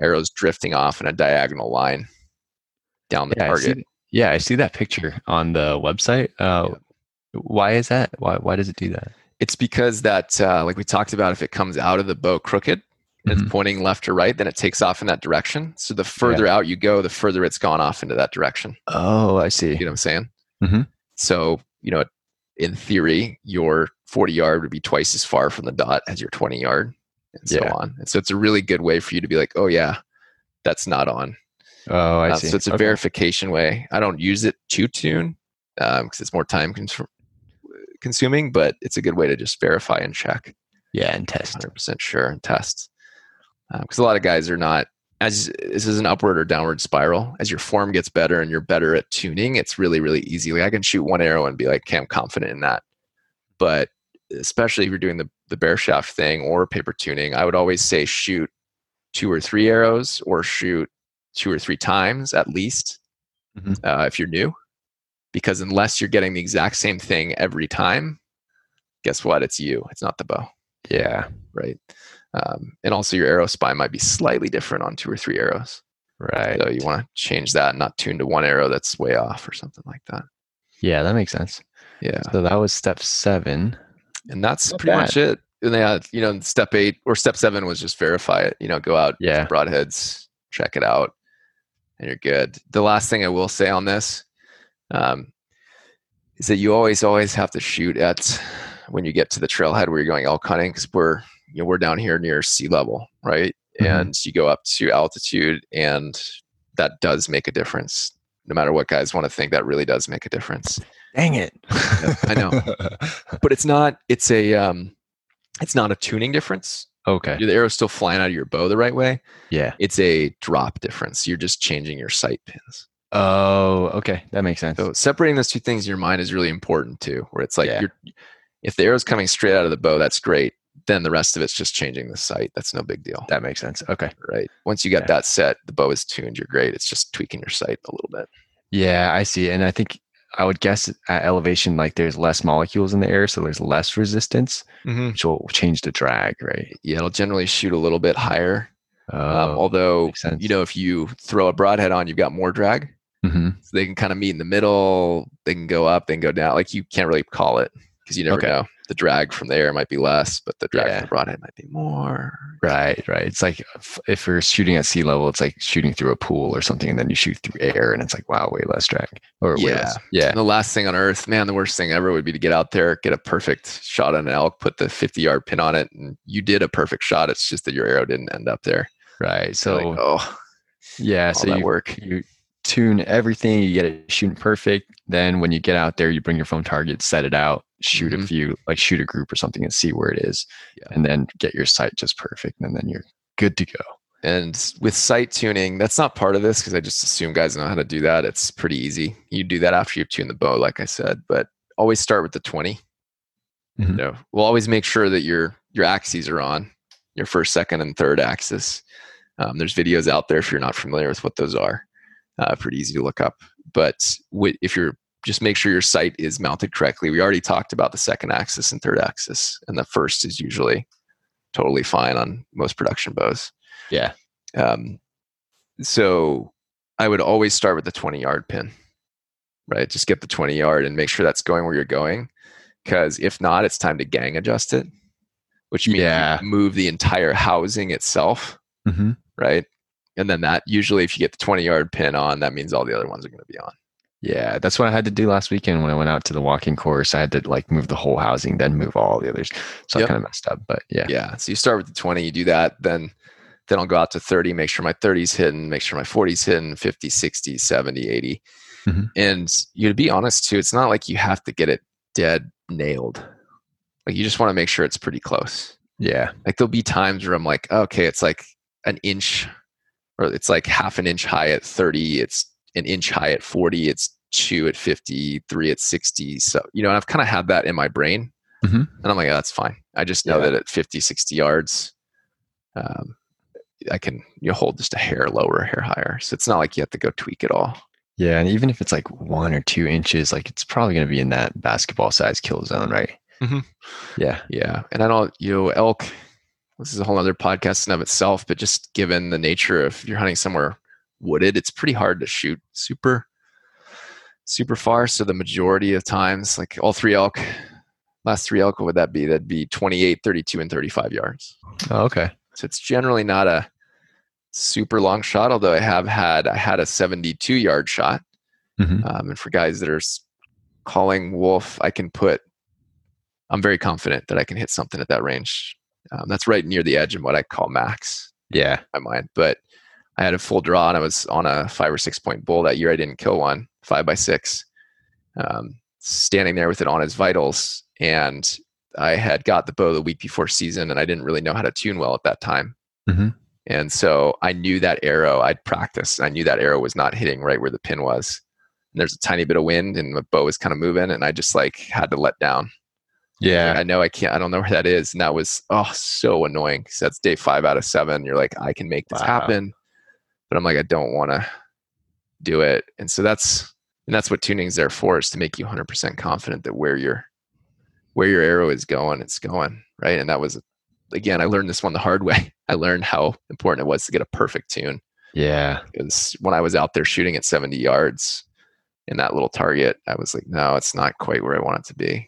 S1: arrows drifting off in a diagonal line down the yeah, target.
S2: Yeah, I see that picture on the website. Uh, yeah. Why is that? Why why does it do that?
S1: It's because that, uh, like we talked about, if it comes out of the bow crooked, mm-hmm. it's pointing left or right, then it takes off in that direction. So the further yeah. out you go, the further it's gone off into that direction.
S2: Oh, I see.
S1: You know what I'm saying?
S2: Mm-hmm.
S1: So you know, in theory, your 40 yard would be twice as far from the dot as your 20 yard, and so on. And so it's a really good way for you to be like, oh yeah, that's not on.
S2: Oh, I uh, see.
S1: So it's a okay. verification way. I don't use it to tune because um, it's more time cons- consuming, but it's a good way to just verify and check.
S2: Yeah, and test.
S1: 100% sure and test. Because uh, a lot of guys are not, as this is an upward or downward spiral. As your form gets better and you're better at tuning, it's really, really easy. Like I can shoot one arrow and be like, okay, I'm confident in that. But especially if you're doing the, the bare shaft thing or paper tuning, I would always say shoot two or three arrows or shoot two or three times at least mm-hmm. uh, if you're new because unless you're getting the exact same thing every time guess what it's you it's not the bow
S2: yeah
S1: right um, and also your arrow spine might be slightly different on two or three arrows.
S2: Right
S1: so you want to change that not tune to one arrow that's way off or something like that.
S2: Yeah that makes sense.
S1: Yeah.
S2: So that was step seven.
S1: And that's not pretty bad. much it. And yeah you know step eight or step seven was just verify it you know go out
S2: yeah.
S1: broadheads check it out and you're good. The last thing I will say on this um, is that you always, always have to shoot at when you get to the trailhead where you're going elk hunting because we're you know we're down here near sea level, right?
S2: Mhm.
S1: And you go up to altitude, and that does make a difference. No matter what guys want to think, that really does make a difference.
S2: Dang it. *laughs*
S1: I know. *laughs* But it's not. It's a. Um, it's not a tuning difference.
S2: okay.
S1: The arrow's still flying out of your bow the right way.
S2: Yeah.
S1: It's a drop difference. You're just changing your sight pins.
S2: Oh, okay. That makes sense.
S1: So separating those two things in your mind is really important too. Where it's like
S2: Yeah.
S1: you're, if the arrow's coming straight out of the bow, that's great. Then the rest of it's just changing the sight. That's no big deal,
S2: that makes sense. Okay.
S1: right? Once you got
S2: Yeah.
S1: that set, the bow is tuned. You're great. It's just tweaking your sight a little bit.
S2: Yeah, I see. And I think I would guess at elevation, like there's less molecules in the air, so there's less resistance,
S1: Mm-hmm.
S2: which will change the drag, right?
S1: Yeah, it'll generally shoot a little bit higher.
S2: Oh,
S1: um, although you know, if you throw a broadhead on, you've got more drag.
S2: hmm
S1: So they can kind of meet in the middle. They can go up, they can go down. Like you can't really call it because you never
S2: Okay.
S1: know. The drag from the air might be less, but the drag
S2: Yeah.
S1: from the broadhead might be more.
S2: Right, right. It's like if, you're shooting at sea level, it's like shooting through a pool or something, and then you shoot through air, and it's like wow, way less drag. Or way
S1: Yeah.
S2: yeah,
S1: And the last thing on earth, man, the worst thing ever would be to get out there, get a perfect shot on an elk, put the 50 yard pin on it, and you did a perfect shot. It's just that your arrow didn't end up there.
S2: right.
S1: So, like, oh,
S2: yeah,
S1: all
S2: so you
S1: work.
S2: you tune everything, you get it shooting perfect. Then when you get out there, you bring your foam target, set it out, shoot
S1: Mhm.
S2: a few, like shoot a group or something, and see where it is,
S1: Yeah.
S2: and then get your sight just perfect, and then you're good to go.
S1: And with sight tuning, that's not part of this because I just assume guys know how to do that. It's pretty easy. You do that after you've tuned the bow, like I said, but always start with the 20.
S2: Mhm.
S1: You know, we'll always make sure that your your axes are on, your first, second, and third axis. Um, there's videos out there if you're not familiar with what those are. Uh, pretty easy to look up. But wi- if you're just make sure your sight is mounted correctly. We already talked about the second axis and third axis, and the first is usually totally fine on most production bows.
S2: Yeah.
S1: Um, so I would always start with the 20 yard pin, right? Just get the 20 yard and make sure that's going where you're going. Because if not, it's time to gang adjust it, which means you
S2: Yeah.
S1: move the entire housing itself,
S2: hmm
S1: right? And then that usually, if you get the 20 yard pin on, that means all the other ones are going to be on.
S2: Yeah, that's what I had to do last weekend when I went out to the walking course. I had to like move the whole housing, then move all the others. So
S1: Yep.
S2: I kind of messed up, but yeah.
S1: Yeah. So you start with the 20, you do that, then then I'll go out to 30, make sure my 30's hitting, make sure my 40's hitting, 50, 60, 70, 80.
S2: Mhm.
S1: And you to be honest too, it's not like you have to get it dead nailed. Like you just want to make sure it's pretty close.
S2: Yeah.
S1: Like there'll be times where I'm like, okay, it's like an inch or it's like half an inch high at 30, it's an inch high at 40, it's two at 50, three at 60. So, you know, and I've kind of had that in my brain.
S2: Mhm.
S1: And I'm like, "Oh, that's fine. I just know
S2: Yeah.
S1: that at 50, 60 yards, um, I can you know, hold just a hair lower, a hair higher. So it's not like you have to go tweak it all.
S2: Yeah. And even if it's like one or two inches, like it's probably going to be in that basketball size kill zone, right?
S1: Mhm.
S2: Yeah.
S1: Yeah. And I don't, you know, elk, this is a whole other podcast in of itself, but just given the nature of you're hunting somewhere wooded, it's pretty hard to shoot super, super far. So the majority of times, like all three elk, last three elk, what would that be? That'd be 28, 32, and 35 yards.
S2: Oh, okay.
S1: So it's generally not a super long shot, although I have had, I had a 72 yard shot.
S2: Mhm.
S1: Um, and for guys that are calling wolf, I can put, I'm very confident that I can hit something at that range. Um, that's right near the edge of what I call max
S2: Yeah.
S1: my mind. But I had a full draw and I was on a five or six point bull that year. I didn't kill one, five by six, um, standing there with it on his vitals. And I had got the bow the week before season and I didn't really know how to tune well at that time.
S2: Mhm.
S1: And so I knew that arrow, I'd practiced. I knew that arrow was not hitting right where the pin was. And there's a tiny bit of wind and the bow was kind of moving and I just like had to let down.
S2: Yeah.
S1: I know I can't, I don't know where that is. And that was, oh, so annoying. Because that's day five out of seven. You're like, I can make this
S2: Wow.
S1: happen. But I'm like, I don't want to do it. And so that's, and that's what tuning's there for is to make you 100% confident that where your, where your arrow is going, it's going. Right. And that was, again, I learned this one the hard *laughs* way. I learned how important it was to get a perfect tune.
S2: Yeah.
S1: Because when I was out there shooting at 70 yards in that little target, I was like, no, it's not quite where I want it to be.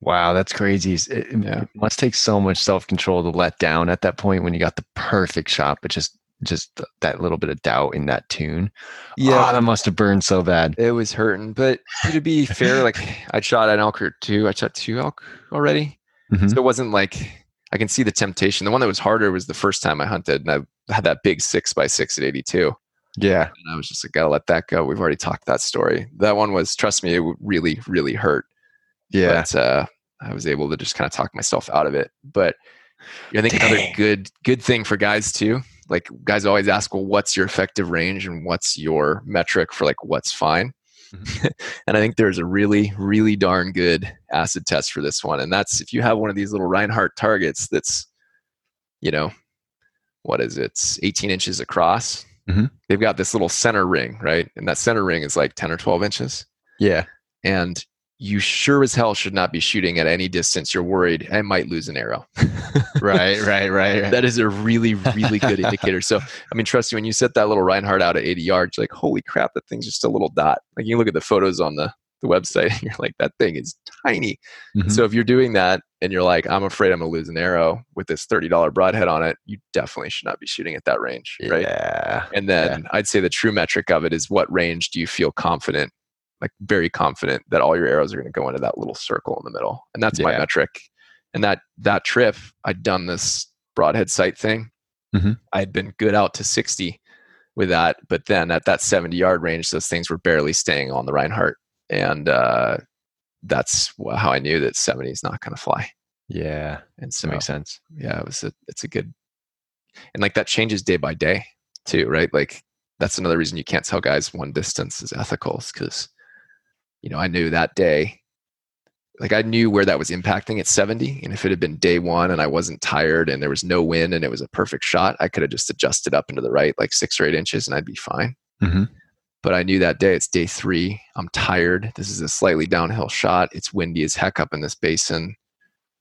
S2: Wow, that's crazy. It, it must take so much self control to let down at that point when you got the perfect shot, but just just that little bit of doubt in that tune. Yeah, that must have burned so bad.
S1: It was hurting, but to be fair, like *laughs* I shot an elk or two. I shot two elk already,
S2: Mhm.
S1: so it wasn't like I can see the temptation. The one that was harder was the first time I hunted, and I had that big six by six at 82.
S2: Yeah.
S1: And I was just like, gotta let that go. We've already talked that story. That one was, trust me, it really, really hurt.
S2: Yeah.
S1: But uh, I was able to just kind of talk myself out of it. But I think another good good thing for guys too. Like guys always ask, well, what's your effective range and what's your metric for like what's fine? *laughs* and I think there's a really, really darn good acid test for this one. And that's if you have one of these little Rinehart targets that's, you know, what is it? It's 18 inches across.
S2: Mhm.
S1: They've got this little center ring, right? And that center ring is like 10 or 12 inches.
S2: yeah.
S1: And you sure as hell should not be shooting at any distance. You're worried I might lose an arrow. *laughs*
S2: Right, right, right. right.
S1: that is a really, really good indicator. So, I mean, trust me, when you set that little Rinehart out at 80 yards, you're like, holy crap, that thing's just a little dot. Like you look at the photos on the, the website, and *laughs* you're like, that thing is tiny.
S2: Mhm.
S1: So if you're doing that and you're like, I'm afraid I'm gonna lose an arrow with this $30 broadhead on it, you definitely should not be shooting at that range. Right.
S2: Yeah.
S1: And then I'd say the true metric of it is what range do you feel confident, like very confident that all your arrows are going to go into that little circle in the middle. And that's my metric. And that that trip, I'd done this broadhead sight thing.
S2: Mhm.
S1: I'd been good out to 60 with that, but then at that 70 yard range, those things were barely staying on the Rinehart. And uh, that's how I knew that 70 is not going to fly.
S2: Yeah.
S1: And so
S2: makes sense.
S1: yeah, it was a it's a good and like that changes day by day too, right? Like that's another reason you can't tell guys one distance is ethical because you know I knew that day like I knew where that was impacting at 70 and if it had been day one and I wasn't tired and there was no wind and it was a perfect shot I could have just adjusted up into the right like six or eight inches and I'd be fine
S2: hmm
S1: but I knew that day it's day three I'm tired this is a slightly downhill shot it's windy as heck up in this basin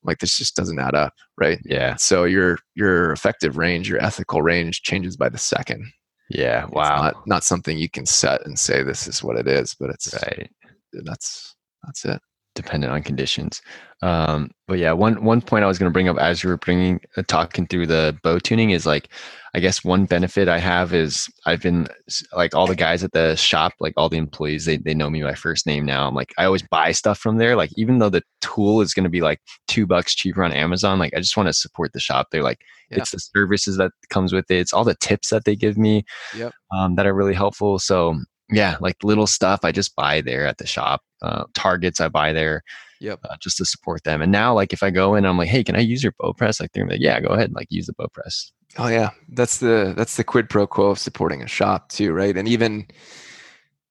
S1: like this just doesn't add up right
S2: Yeah.
S1: so your your effective range, your ethical range changes by the second.
S2: Yeah.
S1: It's
S2: Wow.
S1: not, not something you can set and say this is what it is, but it's
S2: right.
S1: That's that's it.
S2: dependent on conditions. Um, but yeah, one one point I was going to bring up as you were bringing uh, talking through the bow tuning is like, I guess one benefit I have is I've been like all the guys at the shop, like all the employees, they they know me by first name now. I'm like I always buy stuff from there. Like even though the tool is going to be like two bucks cheaper on Amazon, like I just want to support the shop. They're like
S1: Yeah.
S2: it's the services that comes with it. It's all the tips that they give me
S1: Yep.
S2: um, that are really helpful. So yeah, like little stuff I just buy there at the shop. Uh, targets I buy there
S1: Yep.
S2: uh, just to support them. And now, like, if I go in, I'm like, hey, can I use your bow press? Like, they're like, yeah, go ahead, like, use the bow press.
S1: Oh yeah, that's the that's the quid pro quo of supporting a shop too, right? And even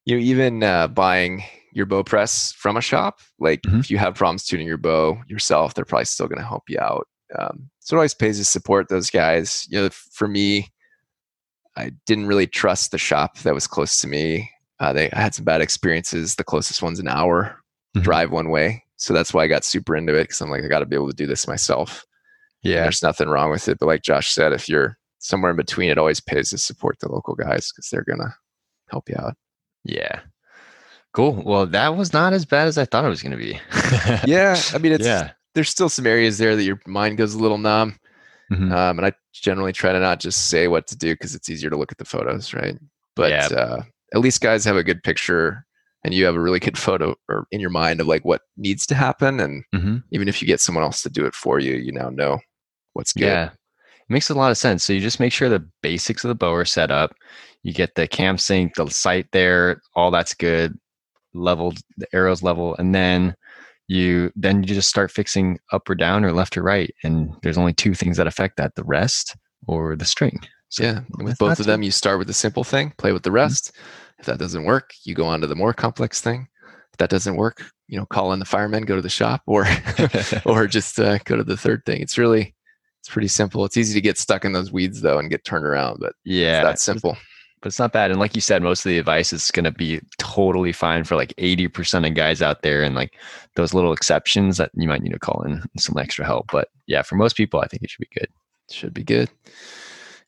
S1: you know even uh, buying your bow press from a shop, like
S2: Mhm.
S1: if you have problems tuning your bow yourself, they're probably still going to help you out. Um, so it always pays to support those guys. You know, for me, I didn't really trust the shop that was close to me. Uh, they I had some bad experiences. The closest one's an hour
S2: Mhm.
S1: drive one way, so that's why I got super into it because I'm like, I got to be able to do this myself. And
S2: Yeah,
S1: there's nothing wrong with it. But like Josh said, if you're somewhere in between, it always pays to support the local guys because they're gonna help you out.
S2: yeah. Cool. Well, that was not as bad as I thought it was going to be. *laughs*
S1: Yeah, I mean, it's
S2: yeah.
S1: there's still some areas there that your mind goes a little numb,
S2: Mhm.
S1: um, and I generally try to not just say what to do because it's easier to look at the photos, right? But
S2: Yeah.
S1: uh, at least guys have a good picture, and you have a really good *laughs* photo or in your mind of like what needs to happen, and
S2: Mhm.
S1: even if you get someone else to do it for you, you now know what's good.
S2: Yeah. It makes a lot of sense. So you just make sure the basics of the bow are set up. You get the cam sync, the sight there, all that's good, leveled, the arrows level, and then you then you just start fixing up or down or left or right. And there's only two things that affect that: the rest or the string. So
S1: yeah, with both of them, you start with the simple thing, play with the rest. If that doesn't work, you go on to the more complex thing. If that doesn't work, you know, call in the firemen, go to the shop, or *laughs* *laughs* or just uh, go to the third thing. It's really it's pretty simple. It's easy to get stuck in those weeds though and get turned around, but
S2: yeah,
S1: it's that simple.
S2: But it's not bad. And like you said, most of the advice is going to be totally fine for like 80% of guys out there. And like those little exceptions that you might need to call in some extra help. But yeah, for most people, I think it should be good.
S1: Should be good.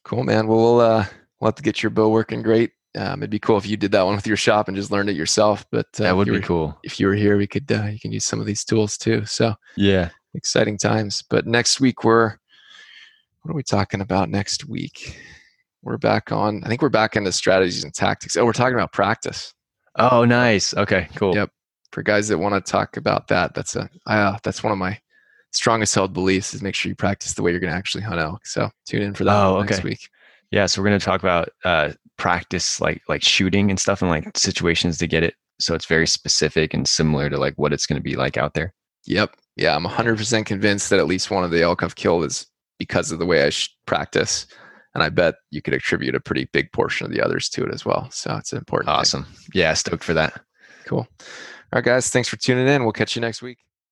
S1: Cool, man. Well, we'll uh, we'll have to get your bow working great. Um, it'd be cool if you did that one with your shop and just learned it yourself. But uh,
S2: that would be
S1: were-
S2: cool.
S1: If you were here, we could uh, you can use some of these tools too. So
S2: Yeah.
S1: exciting times. But next week we're what are we talking about next week? We're back on. I think we're back into strategies and tactics. Oh, we're talking about practice
S2: Oh, nice. Okay, cool.
S1: Yep. for guys that want to talk about that. That's a uh, that's one of my strongest held beliefs is make sure you practice the way you're going to actually hunt elk. So tune in for that
S2: Oh,
S1: next week.
S2: Yeah, so we're gonna talk about uh, practice, like like shooting and stuff, and like situations to get it. So it's very specific and similar to like what it's gonna be like out there.
S1: Yep. Yeah, I'm 100% convinced that at least one of the elk I've killed is because of the way I sh- practice. And I bet you could attribute a pretty big portion of the others to it as well. So it's an important. thing.
S2: Awesome. Yeah, stoked for that.
S1: Cool. All right, guys. Thanks for tuning in. We'll catch you next week.